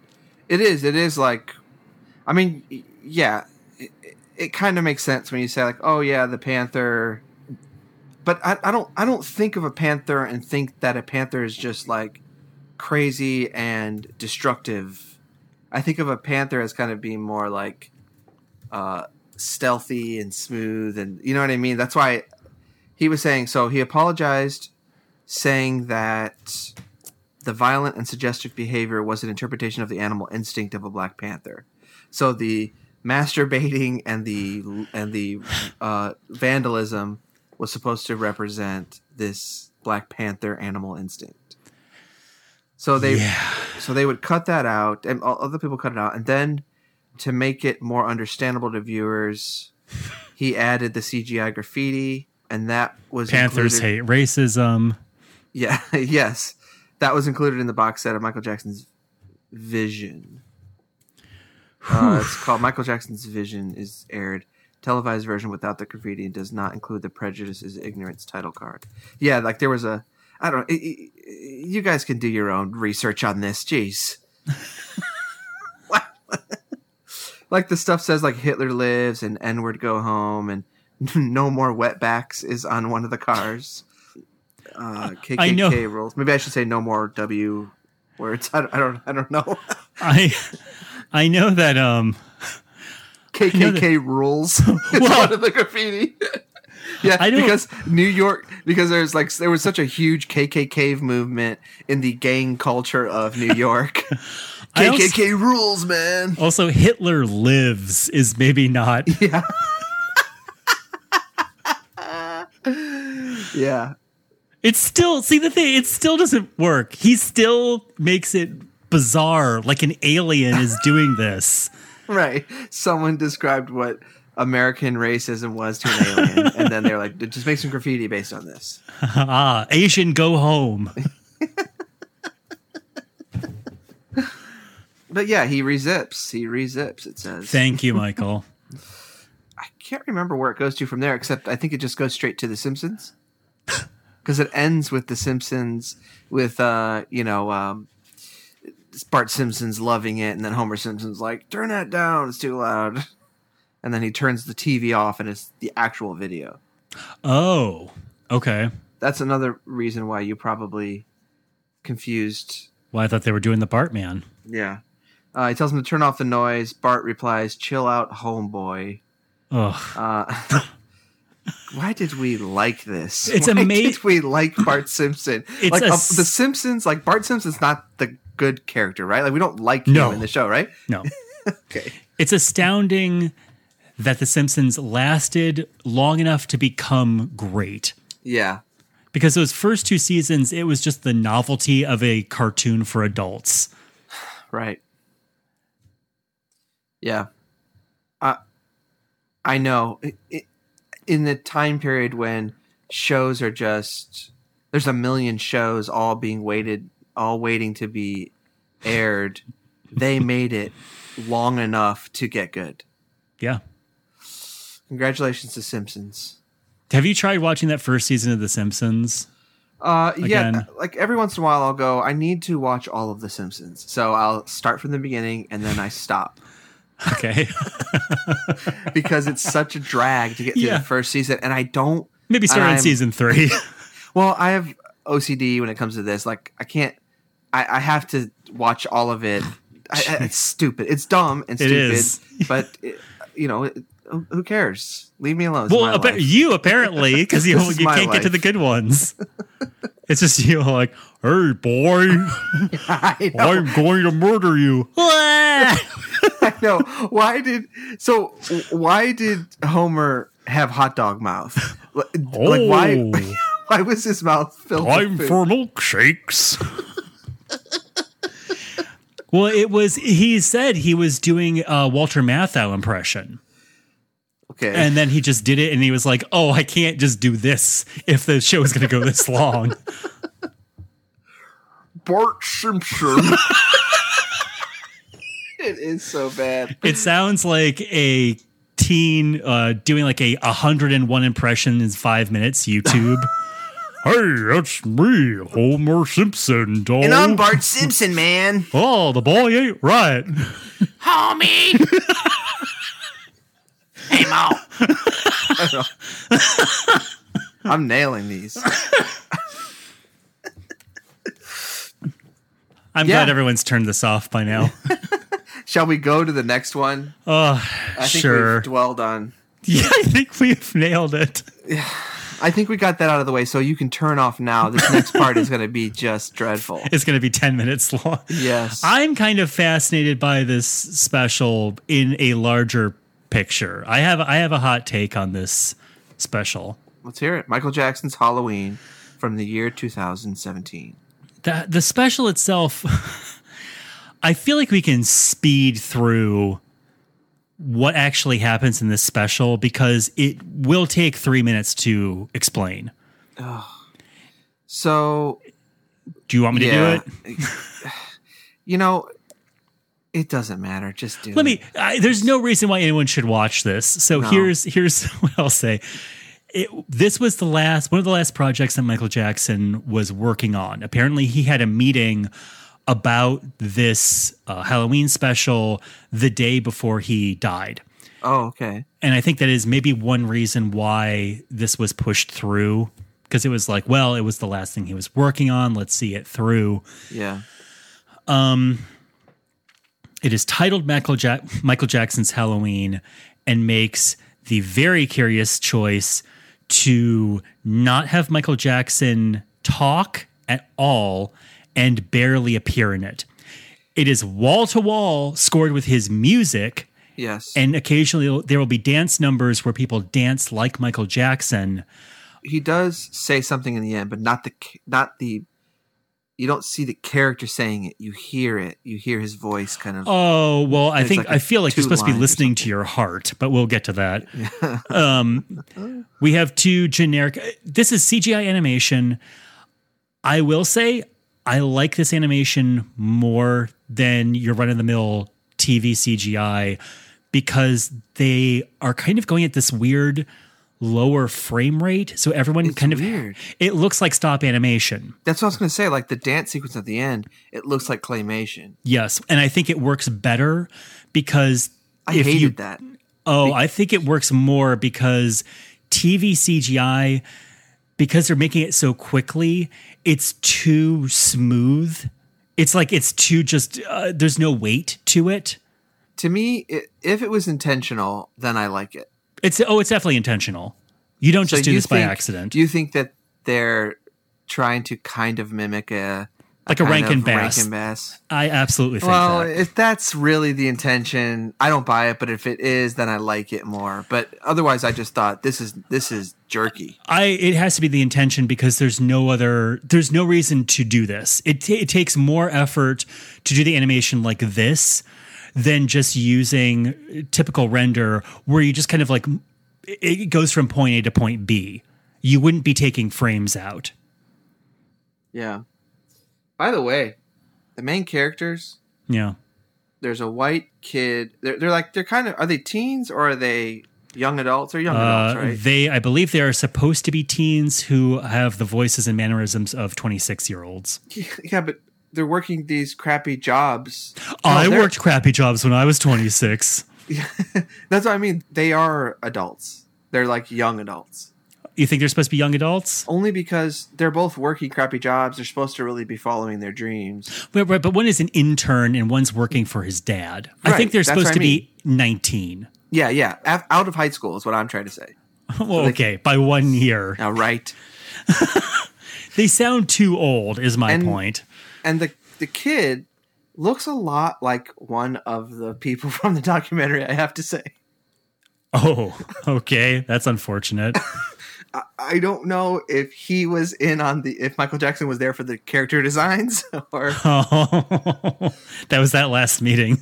It is. It is like, I mean, yeah, it, kind of makes sense when you say like, oh yeah, the panther. But I, I don't. I don't think of a panther and think that a panther is just like crazy and destructive. I think of a panther as kind of being more like uh, stealthy and smooth, and you know what I mean. That's why he was saying. So he apologized, saying that the violent and suggestive behavior was an interpretation of the animal instinct of a black panther. So the masturbating and the and the uh, vandalism was supposed to represent this black panther animal instinct. So they Yeah. so they would cut that out, and other people cut it out, and then to make it more understandable to viewers, he added the CGI graffiti, and that was Panthers included- hate racism. yeah, yes. That was included in the box set of Michael Jackson's Vision. Uh, it's called Michael Jackson's Vision is aired. Televised version without the graffiti and does not include the Prejudice is Ignorance title card. Yeah, like there was a. I don't. i- i- You guys can do your own research on this. Jeez. like the stuff says like Hitler lives and N word go home and no more wetbacks is on one of the cars. Uh, KKK I know. rules. Maybe I should say no more W words. I don't. I don't, I don't know. I I know that um KKK rules. It's one of the graffiti. yeah, I because New York, because there's like there was such a huge KKK movement in the gang culture of New York. I also- KKK rules, man. also Hitler lives is maybe not Yeah. yeah. It's still see the thing. It still doesn't work. He still makes it bizarre, like an alien is doing this. Right. Someone described what American racism was to an alien, and then they're like, just make some graffiti based on this. ah, Asian, go home. But yeah, he rezips. He rezips. It says. Thank you, Michael. I can't remember where it goes to from there, except I think it just goes straight to The Simpsons. because it ends with the Simpsons with uh you know um Bart Simpson's loving it, and then Homer Simpson's like, "Turn that down, it's too loud," and then he turns the TV off, and it's the actual video. Oh, okay. That's another reason why you probably confused. Well, I thought they were doing the Bartman. Yeah, uh, he tells him to turn off the noise. Bart replies, "Chill out, homeboy." Ugh. Uh, why did we like this? It's why ama- did we like Bart Simpson? It's like a uh, s- the Simpsons, like Bart Simpson's not the good character, right? Like we don't like No. him in the show, right? No. Okay. It's astounding that The Simpsons lasted long enough to become great. Yeah. Because those first two seasons, it was just the novelty of a cartoon for adults. Right. Yeah. Uh, I know. It, it, in the time period when shows are just there's a million shows all being waited, all waiting to be aired, they made it long enough to get good. Yeah. Congratulations to Simpsons. Have you tried watching that first season of The Simpsons? Uh, yeah, Again. like every once in a while, I'll go. I need to watch all of The Simpsons, so I'll start from the beginning and then I stop. Okay. because it's such a drag to get through Yeah. the first season, and I don't. Maybe start on season three. Well, I have OCD when it comes to this. Like, I can't. I, I have to watch all of it. I, I- it's stupid. It's dumb and stupid. but it, you know, it, who cares? Leave me alone. It's well, appa- life. you apparently, because you, you can't get to the good ones. It's just you like, hey, boy. I'm going to murder you. I know. Why did so? Why did Homer have hot dog mouth? Like, why? Oh. Why was his mouth filled? Time for milkshakes. Well, it was. He said he was doing a Walter Matthau impression, Okay. and then he just did it, and he was like, "Oh, I can't just do this if the show is going to go this long." Bart Simpson. it is so bad. it sounds like a teen uh, doing like a 101 impression in five minutes YouTube. Hey, that's me, Homer Simpson, dog. And I'm Bart Simpson, man. Oh, the boy ain't right. Homie. hey, Moe. I'm nailing these. I'm Yeah. glad everyone's turned this off by now. Shall we go to the next one? Oh, I think sure. we've dwelled on. Yeah, I think we've nailed it. I think we got that out of the way, so you can turn off now. This next part is going to be just dreadful. It's going to be 10 minutes long. Yes. I'm kind of fascinated by this special in a larger picture. I have I have a hot take on this special. Let's hear it. Michael Jackson's Halloween from the year 2017. The the special itself I feel like we can speed through what actually happens in this special because it will take 3 minutes to explain. So, Do you want me yeah. to do it? you know, it doesn't matter. Just do Let it. me. I, there's no reason why anyone should watch this. So No. here's here's what I'll say. It, this was the last one of the last projects that Michael Jackson was working on. Apparently, he had a meeting about this uh, Halloween special the day before he died. Oh, okay. And I think that is maybe one reason why this was pushed through because it was like, well, it was the last thing he was working on. Let's see it through. Yeah. Um, it is titled Michael, Jack- Michael Jackson's Halloween and makes the very curious choice to not have Michael Jackson talk at all and barely appear in it. It is wall to wall scored with his music, Yes. and occasionally there will be dance numbers where people dance like Michael Jackson. he does say something in the end, but not the not the. You don't see the character saying it. You hear it. You hear his voice kind of. Oh well, I think like I feel like you're supposed to be listening to your heart, but we'll get to that. um, we have two generic. This is CGI animation. I will say I like this animation more than your run of the mill TV CGI because they are kind of going at this weird lower frame rate, so everyone It's kind of weird. it looks like stop animation. That's what I was going to say. Like the dance sequence at the end, it looks like claymation. Yes, and I think it works better because I if hated you that. Oh, I think it works more because TV CGI, because they're making it so quickly, it's too smooth. It's like it's too just, uh, there's no weight to it. To me, i if it was intentional, then I like it. It's, oh, it's definitely intentional. You don't just do you this by accident. Do you think that they're trying to kind of mimic a Like a Rankin Bass. Rankin Bass? I absolutely think Well, that. if that's really the intention, I don't buy it. But if it is, then I like it more. But otherwise, I just thought this is this is jerky. I it has to be the intention because there's no other there's no reason to do this. It ta- it takes more effort to do the animation like this than just using typical render where you just kind of like it it goes from point A to point B. You wouldn't be taking frames out. Yeah. By the way, the main characters. Yeah. There's a white kid. They're, they're like they're kind of are they teens or are they young adults? They're young Uh, adults, right? They, I believe, they are supposed to be teens who have the voices and mannerisms of twenty-six-year-olds. yeah, but they're working these crappy jobs. I No, they're- worked crappy jobs when I was twenty-six. That's what I mean. They are adults. They're like young adults. You think they're supposed to be young adults? Only because they're both working crappy jobs. They're supposed to really be following their dreams. But, but, but one is an intern and one's working for his dad. I think they're supposed what I to be 19. Yeah, yeah. Out of high school is what I'm trying to say. Well, okay, by one year. Now, right? They sound too old, is my And- point. And the the kid looks a lot like one of the people from the documentary. I have to say. Oh, okay. That's unfortunate. I don't know if he was in on the if Michael Jackson was there for the character designs or Oh, that was that last meeting.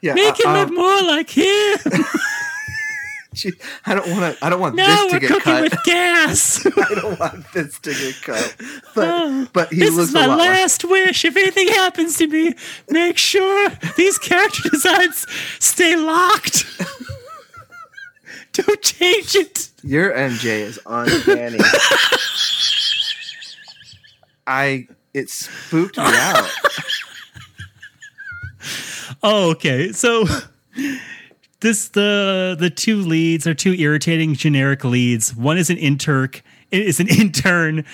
Yeah. Make him uh, look more like him. gee, I don't want to. I don't want Now this to we're get cooking cut. with gas. I don't want this to get cut. But but he this looks is my lot like last wish. If anything happens to me, make sure these character designs stay locked. Don't change it. Your MJ is uncanny. I it spooked me out. Oh, okay. So this the the two leads are two irritating generic leads. One is an intern is an intern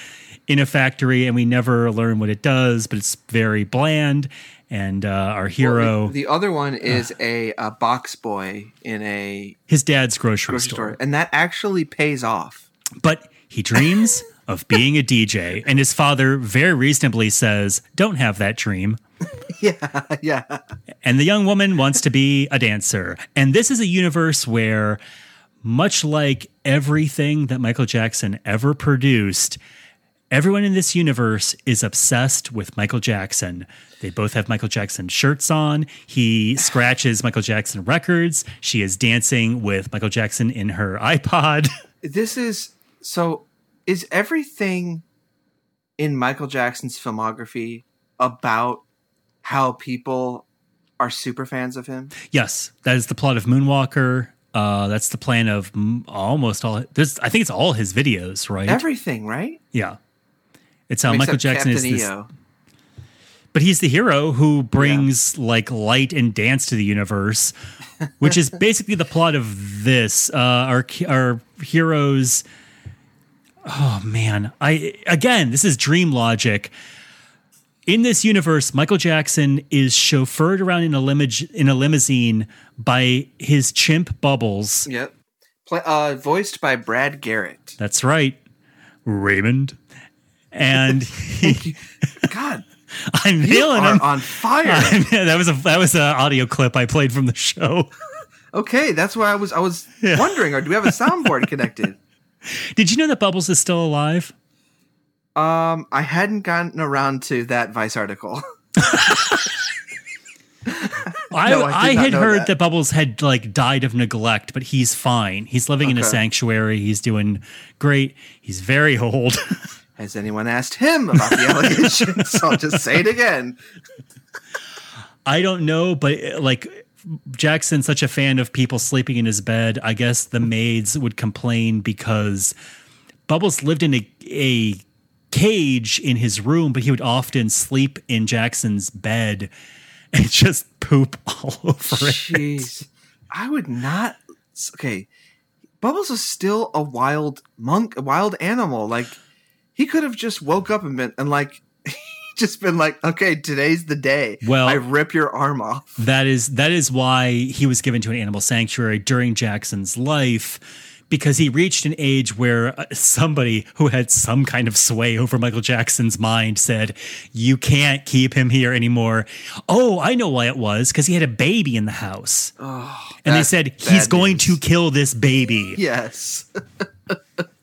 in a factory, and we never learn what it does, but it's very bland. And uh, our hero, The, the other one is a, a box boy in a his dad's grocery, grocery store. store, and that actually pays off. but he dreams of being a DJ, and his father very reasonably says, "Don't have that dream." Yeah, yeah. And the young woman wants to be a dancer. And this is a universe where, much like everything that Michael Jackson ever produced, everyone in this universe is obsessed with Michael Jackson. They both have Michael Jackson shirts on. He scratches Michael Jackson records. She is dancing with Michael Jackson in her iPod. This is so. Is everything in Michael Jackson's filmography about how people are super fans of him? yes, that is the plot of Moonwalker. Uh, that's the plan of almost all. There's, I think it's all his videos, right? Everything, right? Yeah. It's how Michael Except Jackson Captain is this, EO. but he's the hero who brings like light and dance to the universe, which is basically the plot of this. Uh, our our heroes. Oh man, I again, this is dream logic. In this universe, Michael Jackson is chauffeured around in a limig- in a limousine by his chimp Bubbles. Yep. Play, uh, voiced by Brad Garrett. That's right, Raymond. And he, God, I'm you nailing are him. on fire. that was a that was an audio clip I played from the show. okay, that's why I was I was wondering. Or do we have a soundboard connected? Did you know that Bubbles is still alive? Um, I hadn't gotten around to that Vice article. I, No, I I, had heard that. that. Bubbles had like died of neglect, but he's fine. He's living in a sanctuary. He's doing great. He's very old. Has anyone asked him about the allegations? I'll just say it again. I don't know, but like Jackson's such a fan of people sleeping in his bed, I guess the maids would complain because Bubbles lived in a, a cage in his room, but he would often sleep in Jackson's bed and just poop all over it. I would not. Okay, Bubbles is still a wild monk, a wild animal. Like he could have just woke up and been and like just been like, okay, today's the day. Well- I rip your arm off. That is that is why he was given to an animal sanctuary during Jackson's life because he reached an age where uh, somebody who had some kind of sway over Michael Jackson's mind said, "You can't keep him here anymore." Oh, I know why it was because he had a baby in the house. and they said he's going news. to kill this baby. Yes.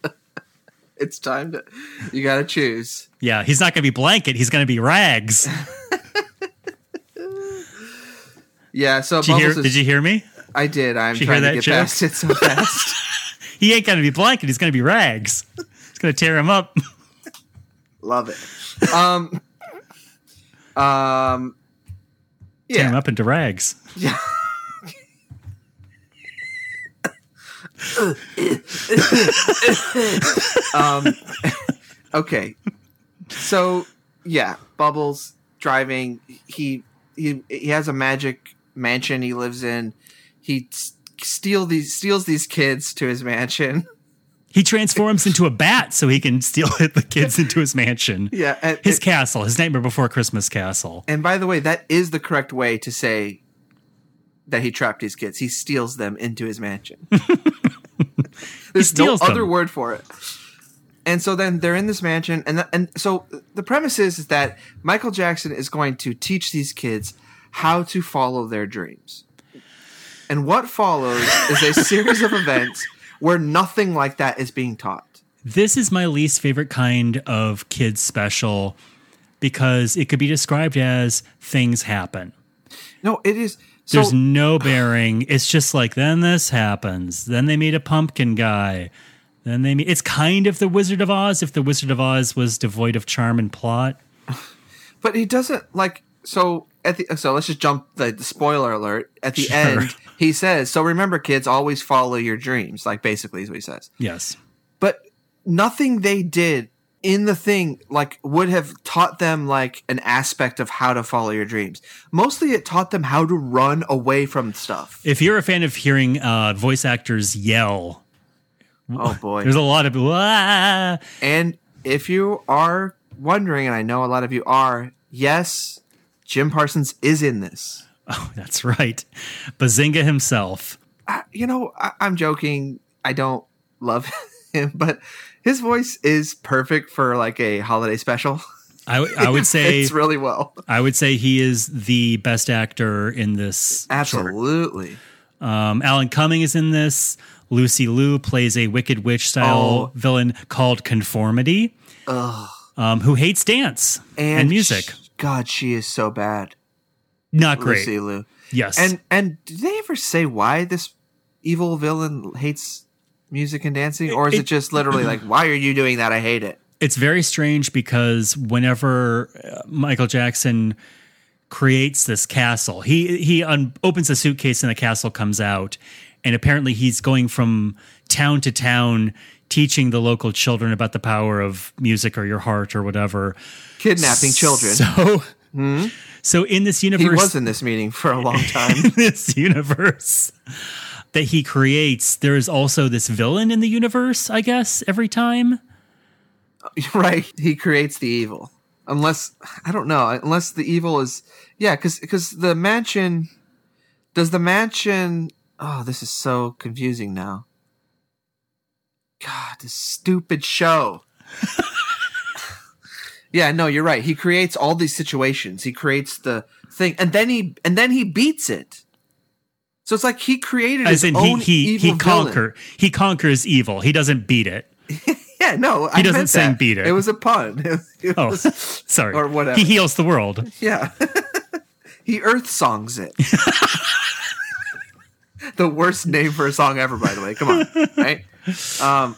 it's time to. You got to choose. Yeah, he's not going to be blanket, he's going to be rags. Yeah. So Did you hear is, did you hear me? I did. I'm Did trying to get joke? past it so fast. He ain't going to be blanket, he's going to be rags. It's going to tear him up. Love it. Um. Um. Tear him up into rags. Yeah. um, okay. So yeah, Bubbles driving. He he he has a magic mansion he lives in. He s- steal these steals these kids to his mansion. He transforms into a bat so he can steal the kids into his mansion. Yeah, and, His castle, his Nightmare Before Christmas castle. and by the way, that is the correct way to say that he trapped these kids. He steals them into his mansion. There's no them. other word for it. And so then they're in this mansion, and and so the premise is, is that Michael Jackson is going to teach these kids how to follow their dreams. And what follows is a series of events where nothing like that is being taught. This is my least favorite kind of kids special because it could be described as things happen. No, it is. So There's no bearing. It's just like then this happens. Then they meet a pumpkin guy. Then they meet. It's kind of the Wizard of Oz if the Wizard of Oz was devoid of charm and plot. But he doesn't like so at the so let's just jump the, the spoiler alert. At the Sure. end, he says, So remember, kids, always follow your dreams, like basically is what he says. Yes. But nothing they did in the thing like would have taught them like an aspect of how to follow your dreams. Mostly it taught them how to run away from stuff. If you're a fan of hearing uh, voice actors yell, Oh boy. there's a lot of "Wah!" And if you are wondering, and I know a lot of you are, yes, Jim Parsons is in this. Oh, that's right. Bazinga himself. I, you know, I, I'm joking. I don't love him, but his voice is perfect for like a holiday special. I, w- I would say it's really well. I would say he is the best actor in this. Absolutely. Um, Alan Cumming is in this. Lucy Liu plays a Wicked Witch style Oh. villain called Conformity, um, who hates dance and, music. God, she is so bad. Not great. Lucy Liu. Yes. And and did they ever say why this evil villain hates music and dancing, or is it, It- just literally like, why are you doing that? I hate it. it's very strange because whenever uh, Michael Jackson creates this castle, he he un- opens a suitcase and the castle comes out, and apparently he's going from town to town teaching the local children about the power of music or your heart or whatever. Kidnapping children. So, hmm? so in this universe, he was in this meeting for a long time. in this universe that he creates, there is also this villain in the universe. I guess every time. right he creates the evil unless i don't know unless the evil is yeah because because the mansion does the mansion oh this is so confusing now god this stupid show yeah no you're right he creates all these situations he creates the thing and then he and then he beats it so it's like he created As his in, he own he evil he villain. he conquers evil. He doesn't beat it. Yeah, no, I He doesn't meant sing that. beat it. It was a pun. It Oh, was- sorry. Or whatever. He heals the world. Yeah. he earth songs it. the worst name for a song ever, by the way. Come on. Right? Um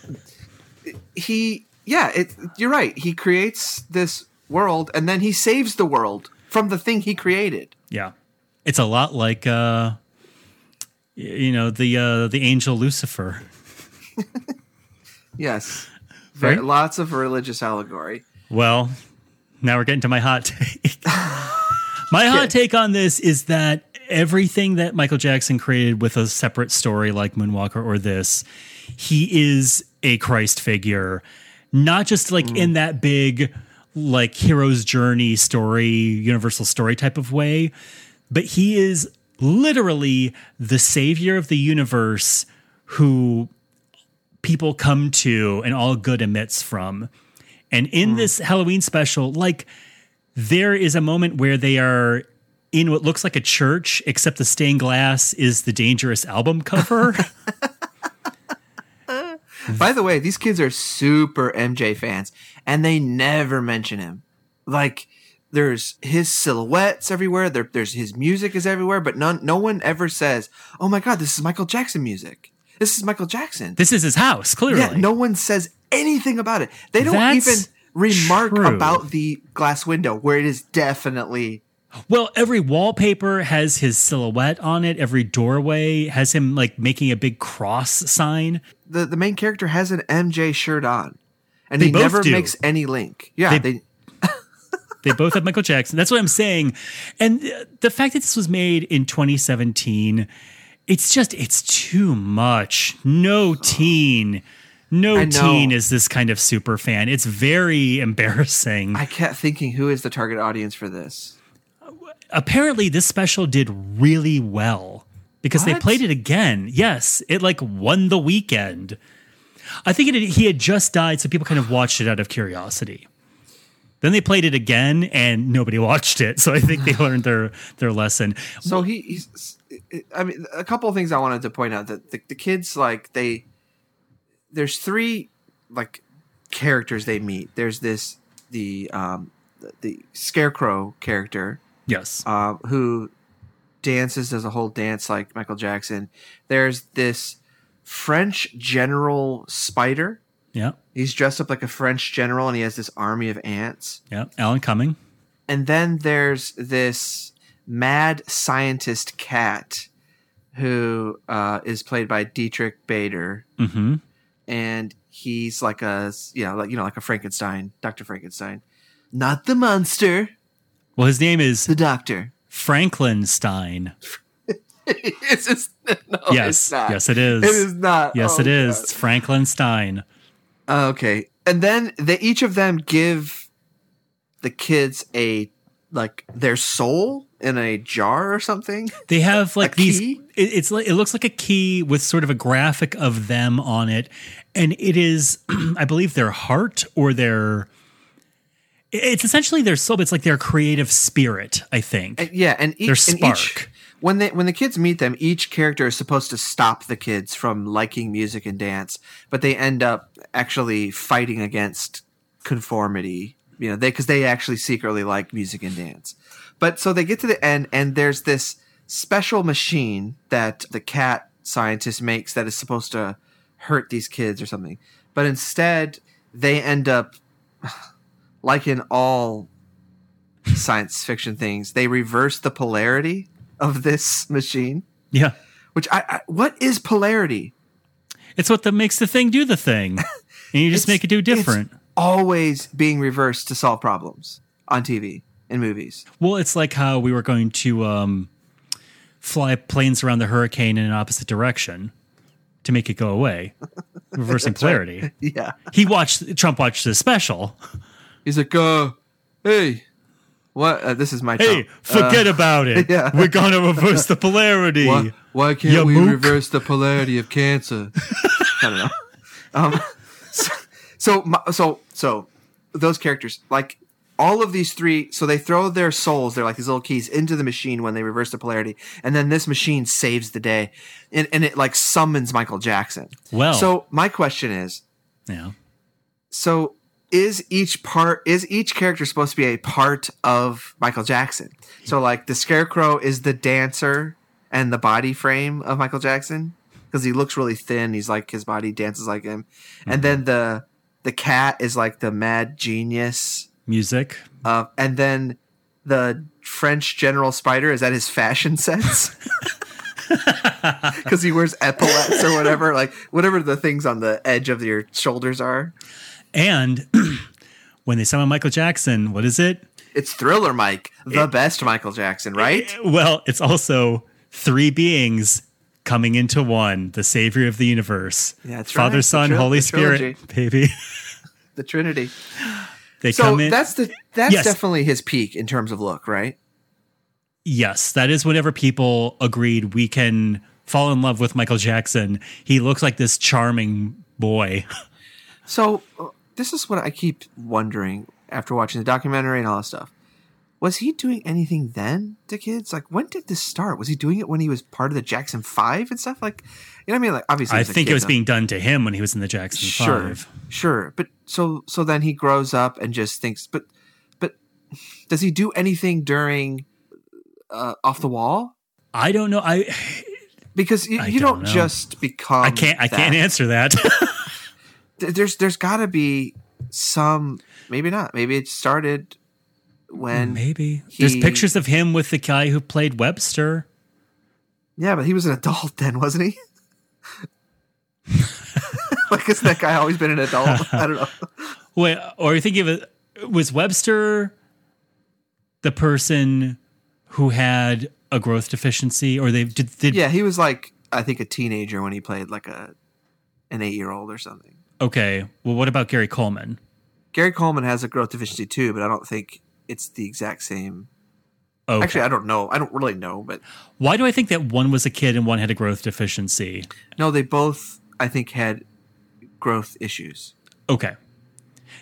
he yeah, it you're right. He creates this world and then he saves the world from the thing he created. Yeah. It's a lot like uh you know the uh, the angel Lucifer. Yes. Very, Right? Lots of religious allegory. Well, now we're getting to my hot take. my hot take on this is that everything that Michael Jackson created with a separate story like Moonwalker or this, he is a Christ figure, not just like in that big like hero's journey story, universal story type of way, but he is literally the savior of the universe who people come to and all good emits from. And in hmm. this Halloween special, like there is a moment where they are in what looks like a church, except the stained glass is the dangerous album cover. By the way, these kids are super MJ fans, and they never mention him. Like, there's his silhouettes everywhere. There, there's his music is everywhere, but none, no one ever says, "Oh my God, this is Michael Jackson music. This is Michael Jackson." this is his house, clearly. yeah, no one says anything about it. They don't That's even remark true. about the glass window where it is definitely. Well, every wallpaper has his silhouette on it. Every doorway has him like making a big cross sign. The, the main character has an MJ shirt on, and They he never do. makes any link. Yeah, They- they They both have Michael Jackson. That's what I'm saying. And uh, the fact that this was made in 2017, it's just it's too much. No teen, no teen is this kind of super fan. It's very embarrassing. I kept thinking, who is the target audience for this? Apparently, this special did really well because they played it again. Yes, it like won the weekend. I think it, he had just died, so people kind of watched it out of curiosity. Then they played it again, and nobody watched it. So I think they learned their their lesson. So he, he's, I mean, a couple of things I wanted to point out that the, the kids like they, there's three like characters they meet. There's this the um the, the scarecrow character Yes. uh, who dances does a whole dance like Michael Jackson. There's this French general spider. Yeah. He's dressed up like a French general and he has this army of ants. Yeah. Alan Cumming. And then there's this mad scientist cat who uh, is played by Diedrich Bader, Mm-hmm. and he's like a you know like you know like a Frankenstein, Doctor Frankenstein, not the monster, Well, his name is the doctor. Franklin Stein. it's just, no, yes. it's not. Yes, it is. It is not. Yes, Oh, it is. God. It's Franklin Stein. Oh, okay, and then they each of them give the kids a like their soul in a jar or something. They have like these. It, it's like it looks like a key with sort of a graphic of them on it, and it is, I believe, their heart or their. It's essentially their soul. But it's like their creative spirit. I think. And- yeah, and each, Their and each spark. when they when the kids meet them, each character is supposed to stop the kids from liking music and dance, but they end up actually fighting against conformity. You know, they because they actually secretly like music and dance. But so they get to the end, and there's this special machine that the cat scientist makes that is supposed to hurt these kids or something. But instead, they end up like in all science fiction things, they reverse the polarity of this machine. yeah. Which I, I what is polarity? It's what that makes the thing do the thing, and you just make it do it's different. always being reversed to solve problems on TV and movies. Well, it's like how we were going to um, fly planes around the hurricane in an opposite direction to make it go away, reversing polarity. Yeah, He watched Trump watched the special. He's like, uh, hey, what? Uh, this is my Hey, Trump. forget about it. yeah. We're gonna reverse the polarity. Why, why can't Ya we mook. reverse the polarity of cancer? I don't know. Um, so, so, so, so, those characters, like all of these three, so they throw their souls, they're like these little keys, into the machine when they reverse the polarity, and then this machine saves the day, and, and it like summons Michael Jackson. Well. so my question is, Yeah. so is each part is each character supposed to be a part of Michael Jackson? So like the scarecrow is the dancer and the body frame of Michael Jackson because he looks really thin. He's like his body dances like him, and then the the cat is like the mad genius. Music. Uh, and then the French General Spider is that his fashion sense? because he wears epaulets or whatever, like whatever the things on the edge of your shoulders are. And when they summon Michael Jackson, what is it? It's Thriller Mike, the best Michael Jackson, right? Eh, well, it's also three beings coming into one, the savior of the universe. Yeah, that's Father, right. Son, tril- Holy Spirit, baby. The Trinity. They So come in. that's the that's Yes. definitely his peak in terms of look, right? Yes, that is whenever people agreed we can fall in love with Michael Jackson. He looks like this charming boy. So this is what I keep wondering after watching the documentary and all that stuff. Was he doing anything then to kids? Like, when did this start? Was he doing it when he was part of the Jackson Five and stuff? Like, you know what I mean? Like, obviously, I think kid, it was though. being done to him when he was in the Jackson sure, 5. sure. But so so then he grows up and just thinks, but but does he do anything during uh, off the wall? I don't know. I Because you, you don't don't, just become. I can't I that. can't answer that. Th- There's there's got to be some. Maybe not. Maybe it started when. Maybe. There's pictures of him with the guy who played Webster. Yeah, but he was an adult then, wasn't he? like, has that guy always been an adult? I don't know. Wait, or you think of it was Webster the person who had a growth deficiency or they did, did Yeah, he was like I think a teenager when he played like a an eight year old or something. Okay. Well, what about Gary Coleman? Gary Coleman has a growth deficiency too, but I don't think it's the exact same. Okay. Actually, I don't know. I don't really know, but Why do I think that one was a kid and one had a growth deficiency? no, they both I think had growth issues. Okay.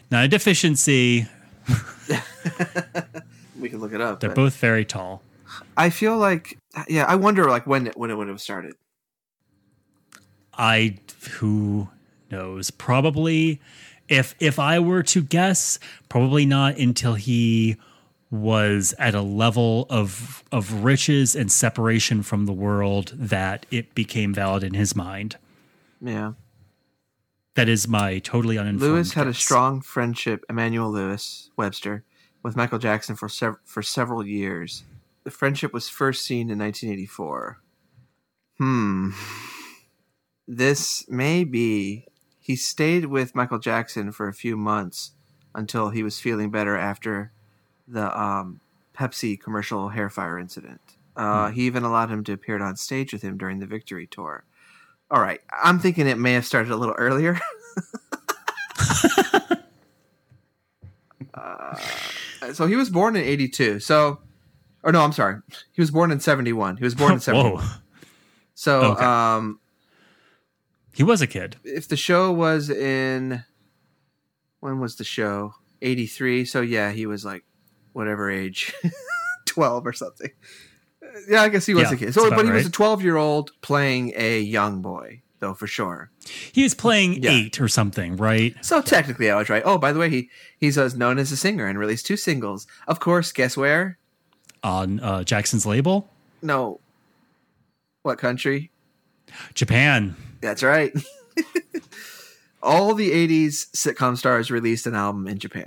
Not a deficiency. We can look it up. They're both very tall. I feel like yeah, I wonder like when it, when it would have started. I who knows? Probably if if I were to guess, probably not until he was at a level of of riches and separation from the world that it became valid in his mind. Yeah. That is my totally uninformed. Lewis had a strong friendship, Emmanuel Lewis Webster, with Michael Jackson for sev- for several years. The friendship was first seen in 1984. Hmm. This may be. He stayed with Michael Jackson for a few months until he was feeling better after the um, Pepsi commercial hair fire incident. Uh, He even allowed him to appear on stage with him during the Victory Tour. All right, I'm thinking it may have started a little earlier. Uh, so he was born in 82. So, or no, I'm sorry. He was born in 71. He was born in 71. Whoa, So, Okay. um, he was a kid. if the show was in, when was the show? 83. So yeah, he was like, whatever age, 12 or something. Yeah, I guess he was Yeah, a kid. So, but he was a 12 year old playing a young boy, though, for sure. He was playing Yeah. eight or something, right? So technically, I was right. Oh, by the way, he he's uh, known as a singer and released two singles. Of course, guess where? On uh, Jackson's label, No. What country? Japan. That's right. All the 80s sitcom stars released an album in Japan.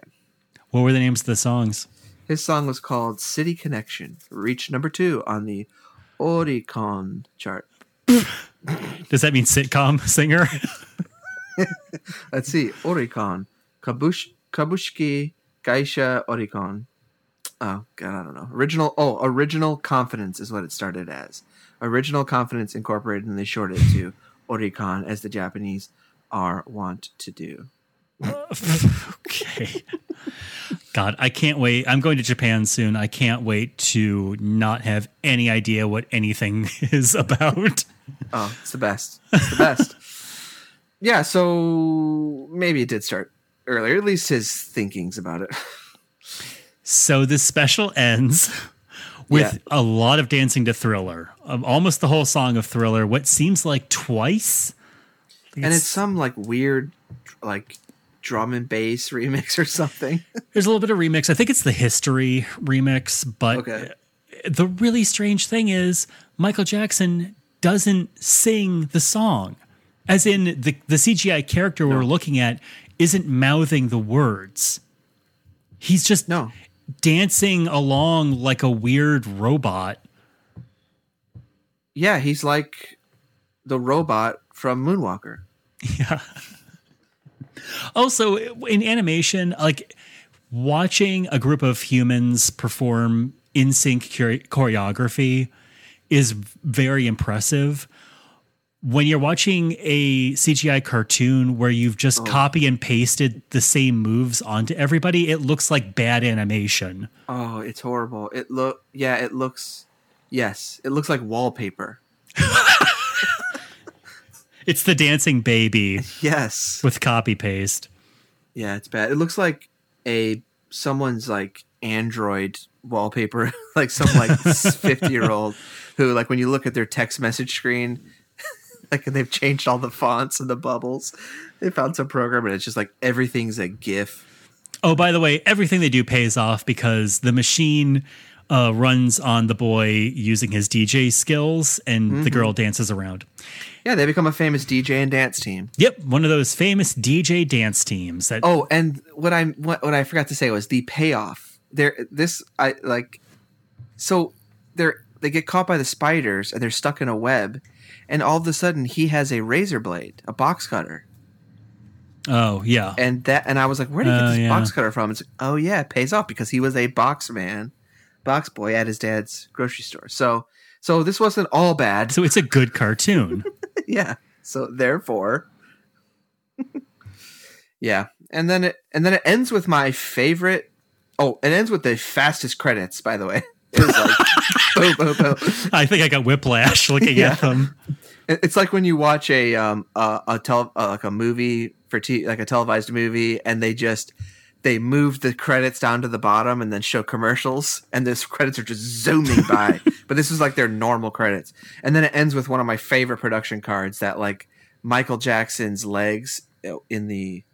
What were the names of the songs? His song was called City Connection, reached number two on the Oricon chart. Does that mean sitcom singer? Let's see, Oricon. Kabush, Kabushki Geisha Oricon. Oh, God, I don't know. Original, oh, Original Confidence is what it started as. Original Confidence Incorporated, and they shorted it to Oricon, as the Japanese are wont to do. okay. God, I can't wait. I'm going to Japan soon. I can't wait to not have any idea what anything is about. Oh, it's the best. It's the best. yeah, so maybe it did start earlier. At least his thinkings about it. So this special ends with Yeah. a lot of dancing to Thriller. Um, almost the whole song of Thriller, what seems like twice. And it's some like weird, like drum and bass remix or something. There's a little bit of remix. I think it's the history remix, but Okay. the really strange thing is Michael Jackson doesn't sing the song. As in the the CGI character we're looking at isn't mouthing the words. He's just No. Dancing along like a weird robot. Yeah, he's like the robot from Moonwalker. Yeah. Also, in animation, like watching a group of humans perform in sync choreography is very impressive. When you're watching a CGI cartoon where you've just oh. copy and pasted the same moves onto everybody, it looks like bad animation. Oh, it's horrible. It look yeah, it looks yes, it looks like wallpaper. it's the dancing baby. Yes. With copy paste. Yeah, it's bad. It looks like a someone's like Android wallpaper, like some like fifty year old who like when you look at their text message screen, like and they've changed all the fonts and the bubbles. They found some program and it's just like everything's a GIF. Oh, by the way, everything they do pays off because the machine uh, runs on the boy using his DJ skills, and mm-hmm. the girl dances around. Yeah, they become a famous DJ and dance team. Yep, one of those famous DJ dance teams. That oh, and what I what, what I forgot to say was the payoff. There, this I like. So they're they get caught by the spiders and they're stuck in a web, and all of a sudden he has a razor blade, a box cutter. Oh yeah, and that and I was like, where did he get uh, this yeah. box cutter from? It's like, oh yeah, it pays off because he was a box man, box boy at his dad's grocery store. So so this wasn't all bad. So it's a good cartoon. yeah. So therefore, yeah, and then it and then it ends with my favorite. Oh, it ends with the fastest credits. By the way, it was like boom, boom, boom. I think I got whiplash looking yeah. at them. It's like when you watch a um a, a tel- uh, like a movie for t- like a televised movie, and they just they move the credits down to the bottom and then show commercials and those credits are just zooming by. But this is like their normal credits. And then it ends with one of my favorite production cards that like michael jackson's legs in the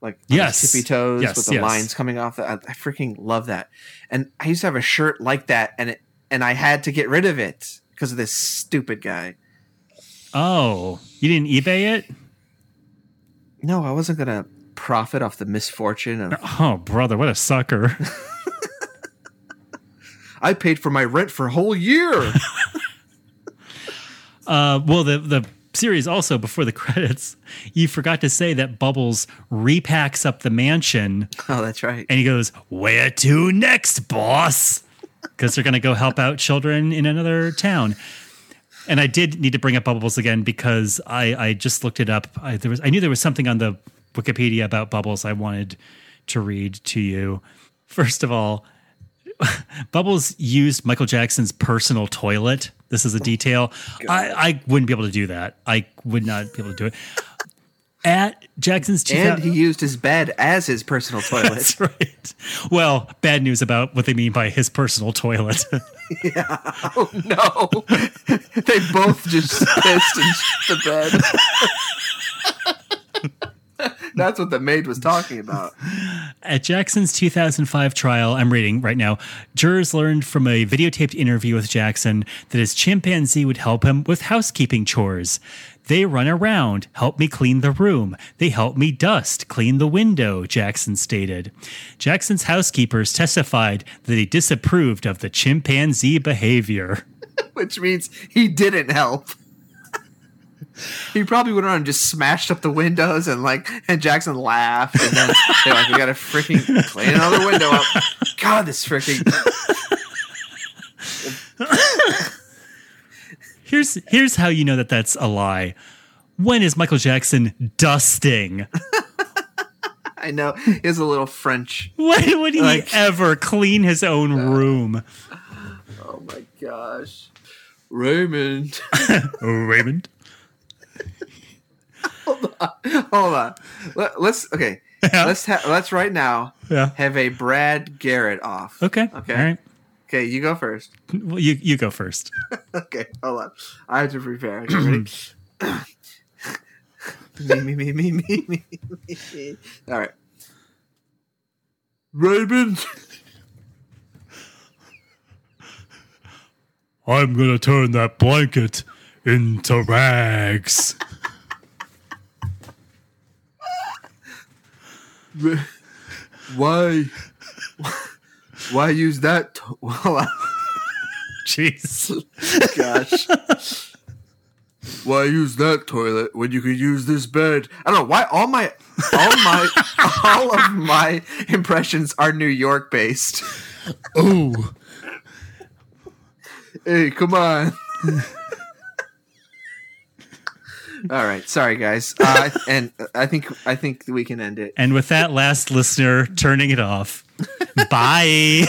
like yes. tippy toes yes, with the yes. lines coming off I, I freaking love that. And i used to have a shirt like that and it and i had to get rid of it because of this stupid guy oh you didn't ebay it no i wasn't gonna profit off the misfortune of. Oh, brother, what a sucker! I paid for my rent for a whole year. uh, well, the the series also before the credits, you forgot to say that Bubbles repacks up the mansion. Oh, that's right. And he goes, "Where to next, boss?" Because they're going to go help out children in another town. And I did need to bring up Bubbles again because I, I just looked it up. I, there was I knew there was something on the Wikipedia about Bubbles I wanted to read to you. First of all, Bubbles used Michael Jackson's personal toilet. This is a detail. I, I wouldn't be able to do that. I would not be able to do it. At Jackson's 2000- and he used his bed as his personal toilet. That's right. Well, bad news about what they mean by his personal toilet. yeah. Oh no. they both just pissed in the bed. That's what the maid was talking about. At Jackson's 2005 trial, I'm reading right now, jurors learned from a videotaped interview with Jackson that his chimpanzee would help him with housekeeping chores. They run around, help me clean the room. They help me dust, clean the window, Jackson stated. Jackson's housekeepers testified that he disapproved of the chimpanzee behavior. Which means he didn't help he probably went around and just smashed up the windows and like and Jackson laughed and then they're like, we gotta freaking clean another window up. God, this freaking Here's here's how you know that that's a lie. When is Michael Jackson dusting? I know. He has a little French. When would he like, ever clean his own room? Oh my gosh. Raymond. Raymond hold on, hold on. Let, us okay. Yeah. Let's ha- let's right now yeah. have a Brad Garrett off. Okay. Okay. All right. Okay, you go first. Well, you you go first. okay, hold on. I have to prepare. Okay, ready? me, me, me, me, me, me, me. All right. Raymond. I'm gonna turn that blanket into rags. why why use that Jeez. Gosh. Why use that toilet when you could use this bed? I don't know why all my all my all of my impressions are New York based. Ooh. Hey, come on. All right, sorry guys. Uh, and I think I think we can end it. And with that last listener turning it off, bye.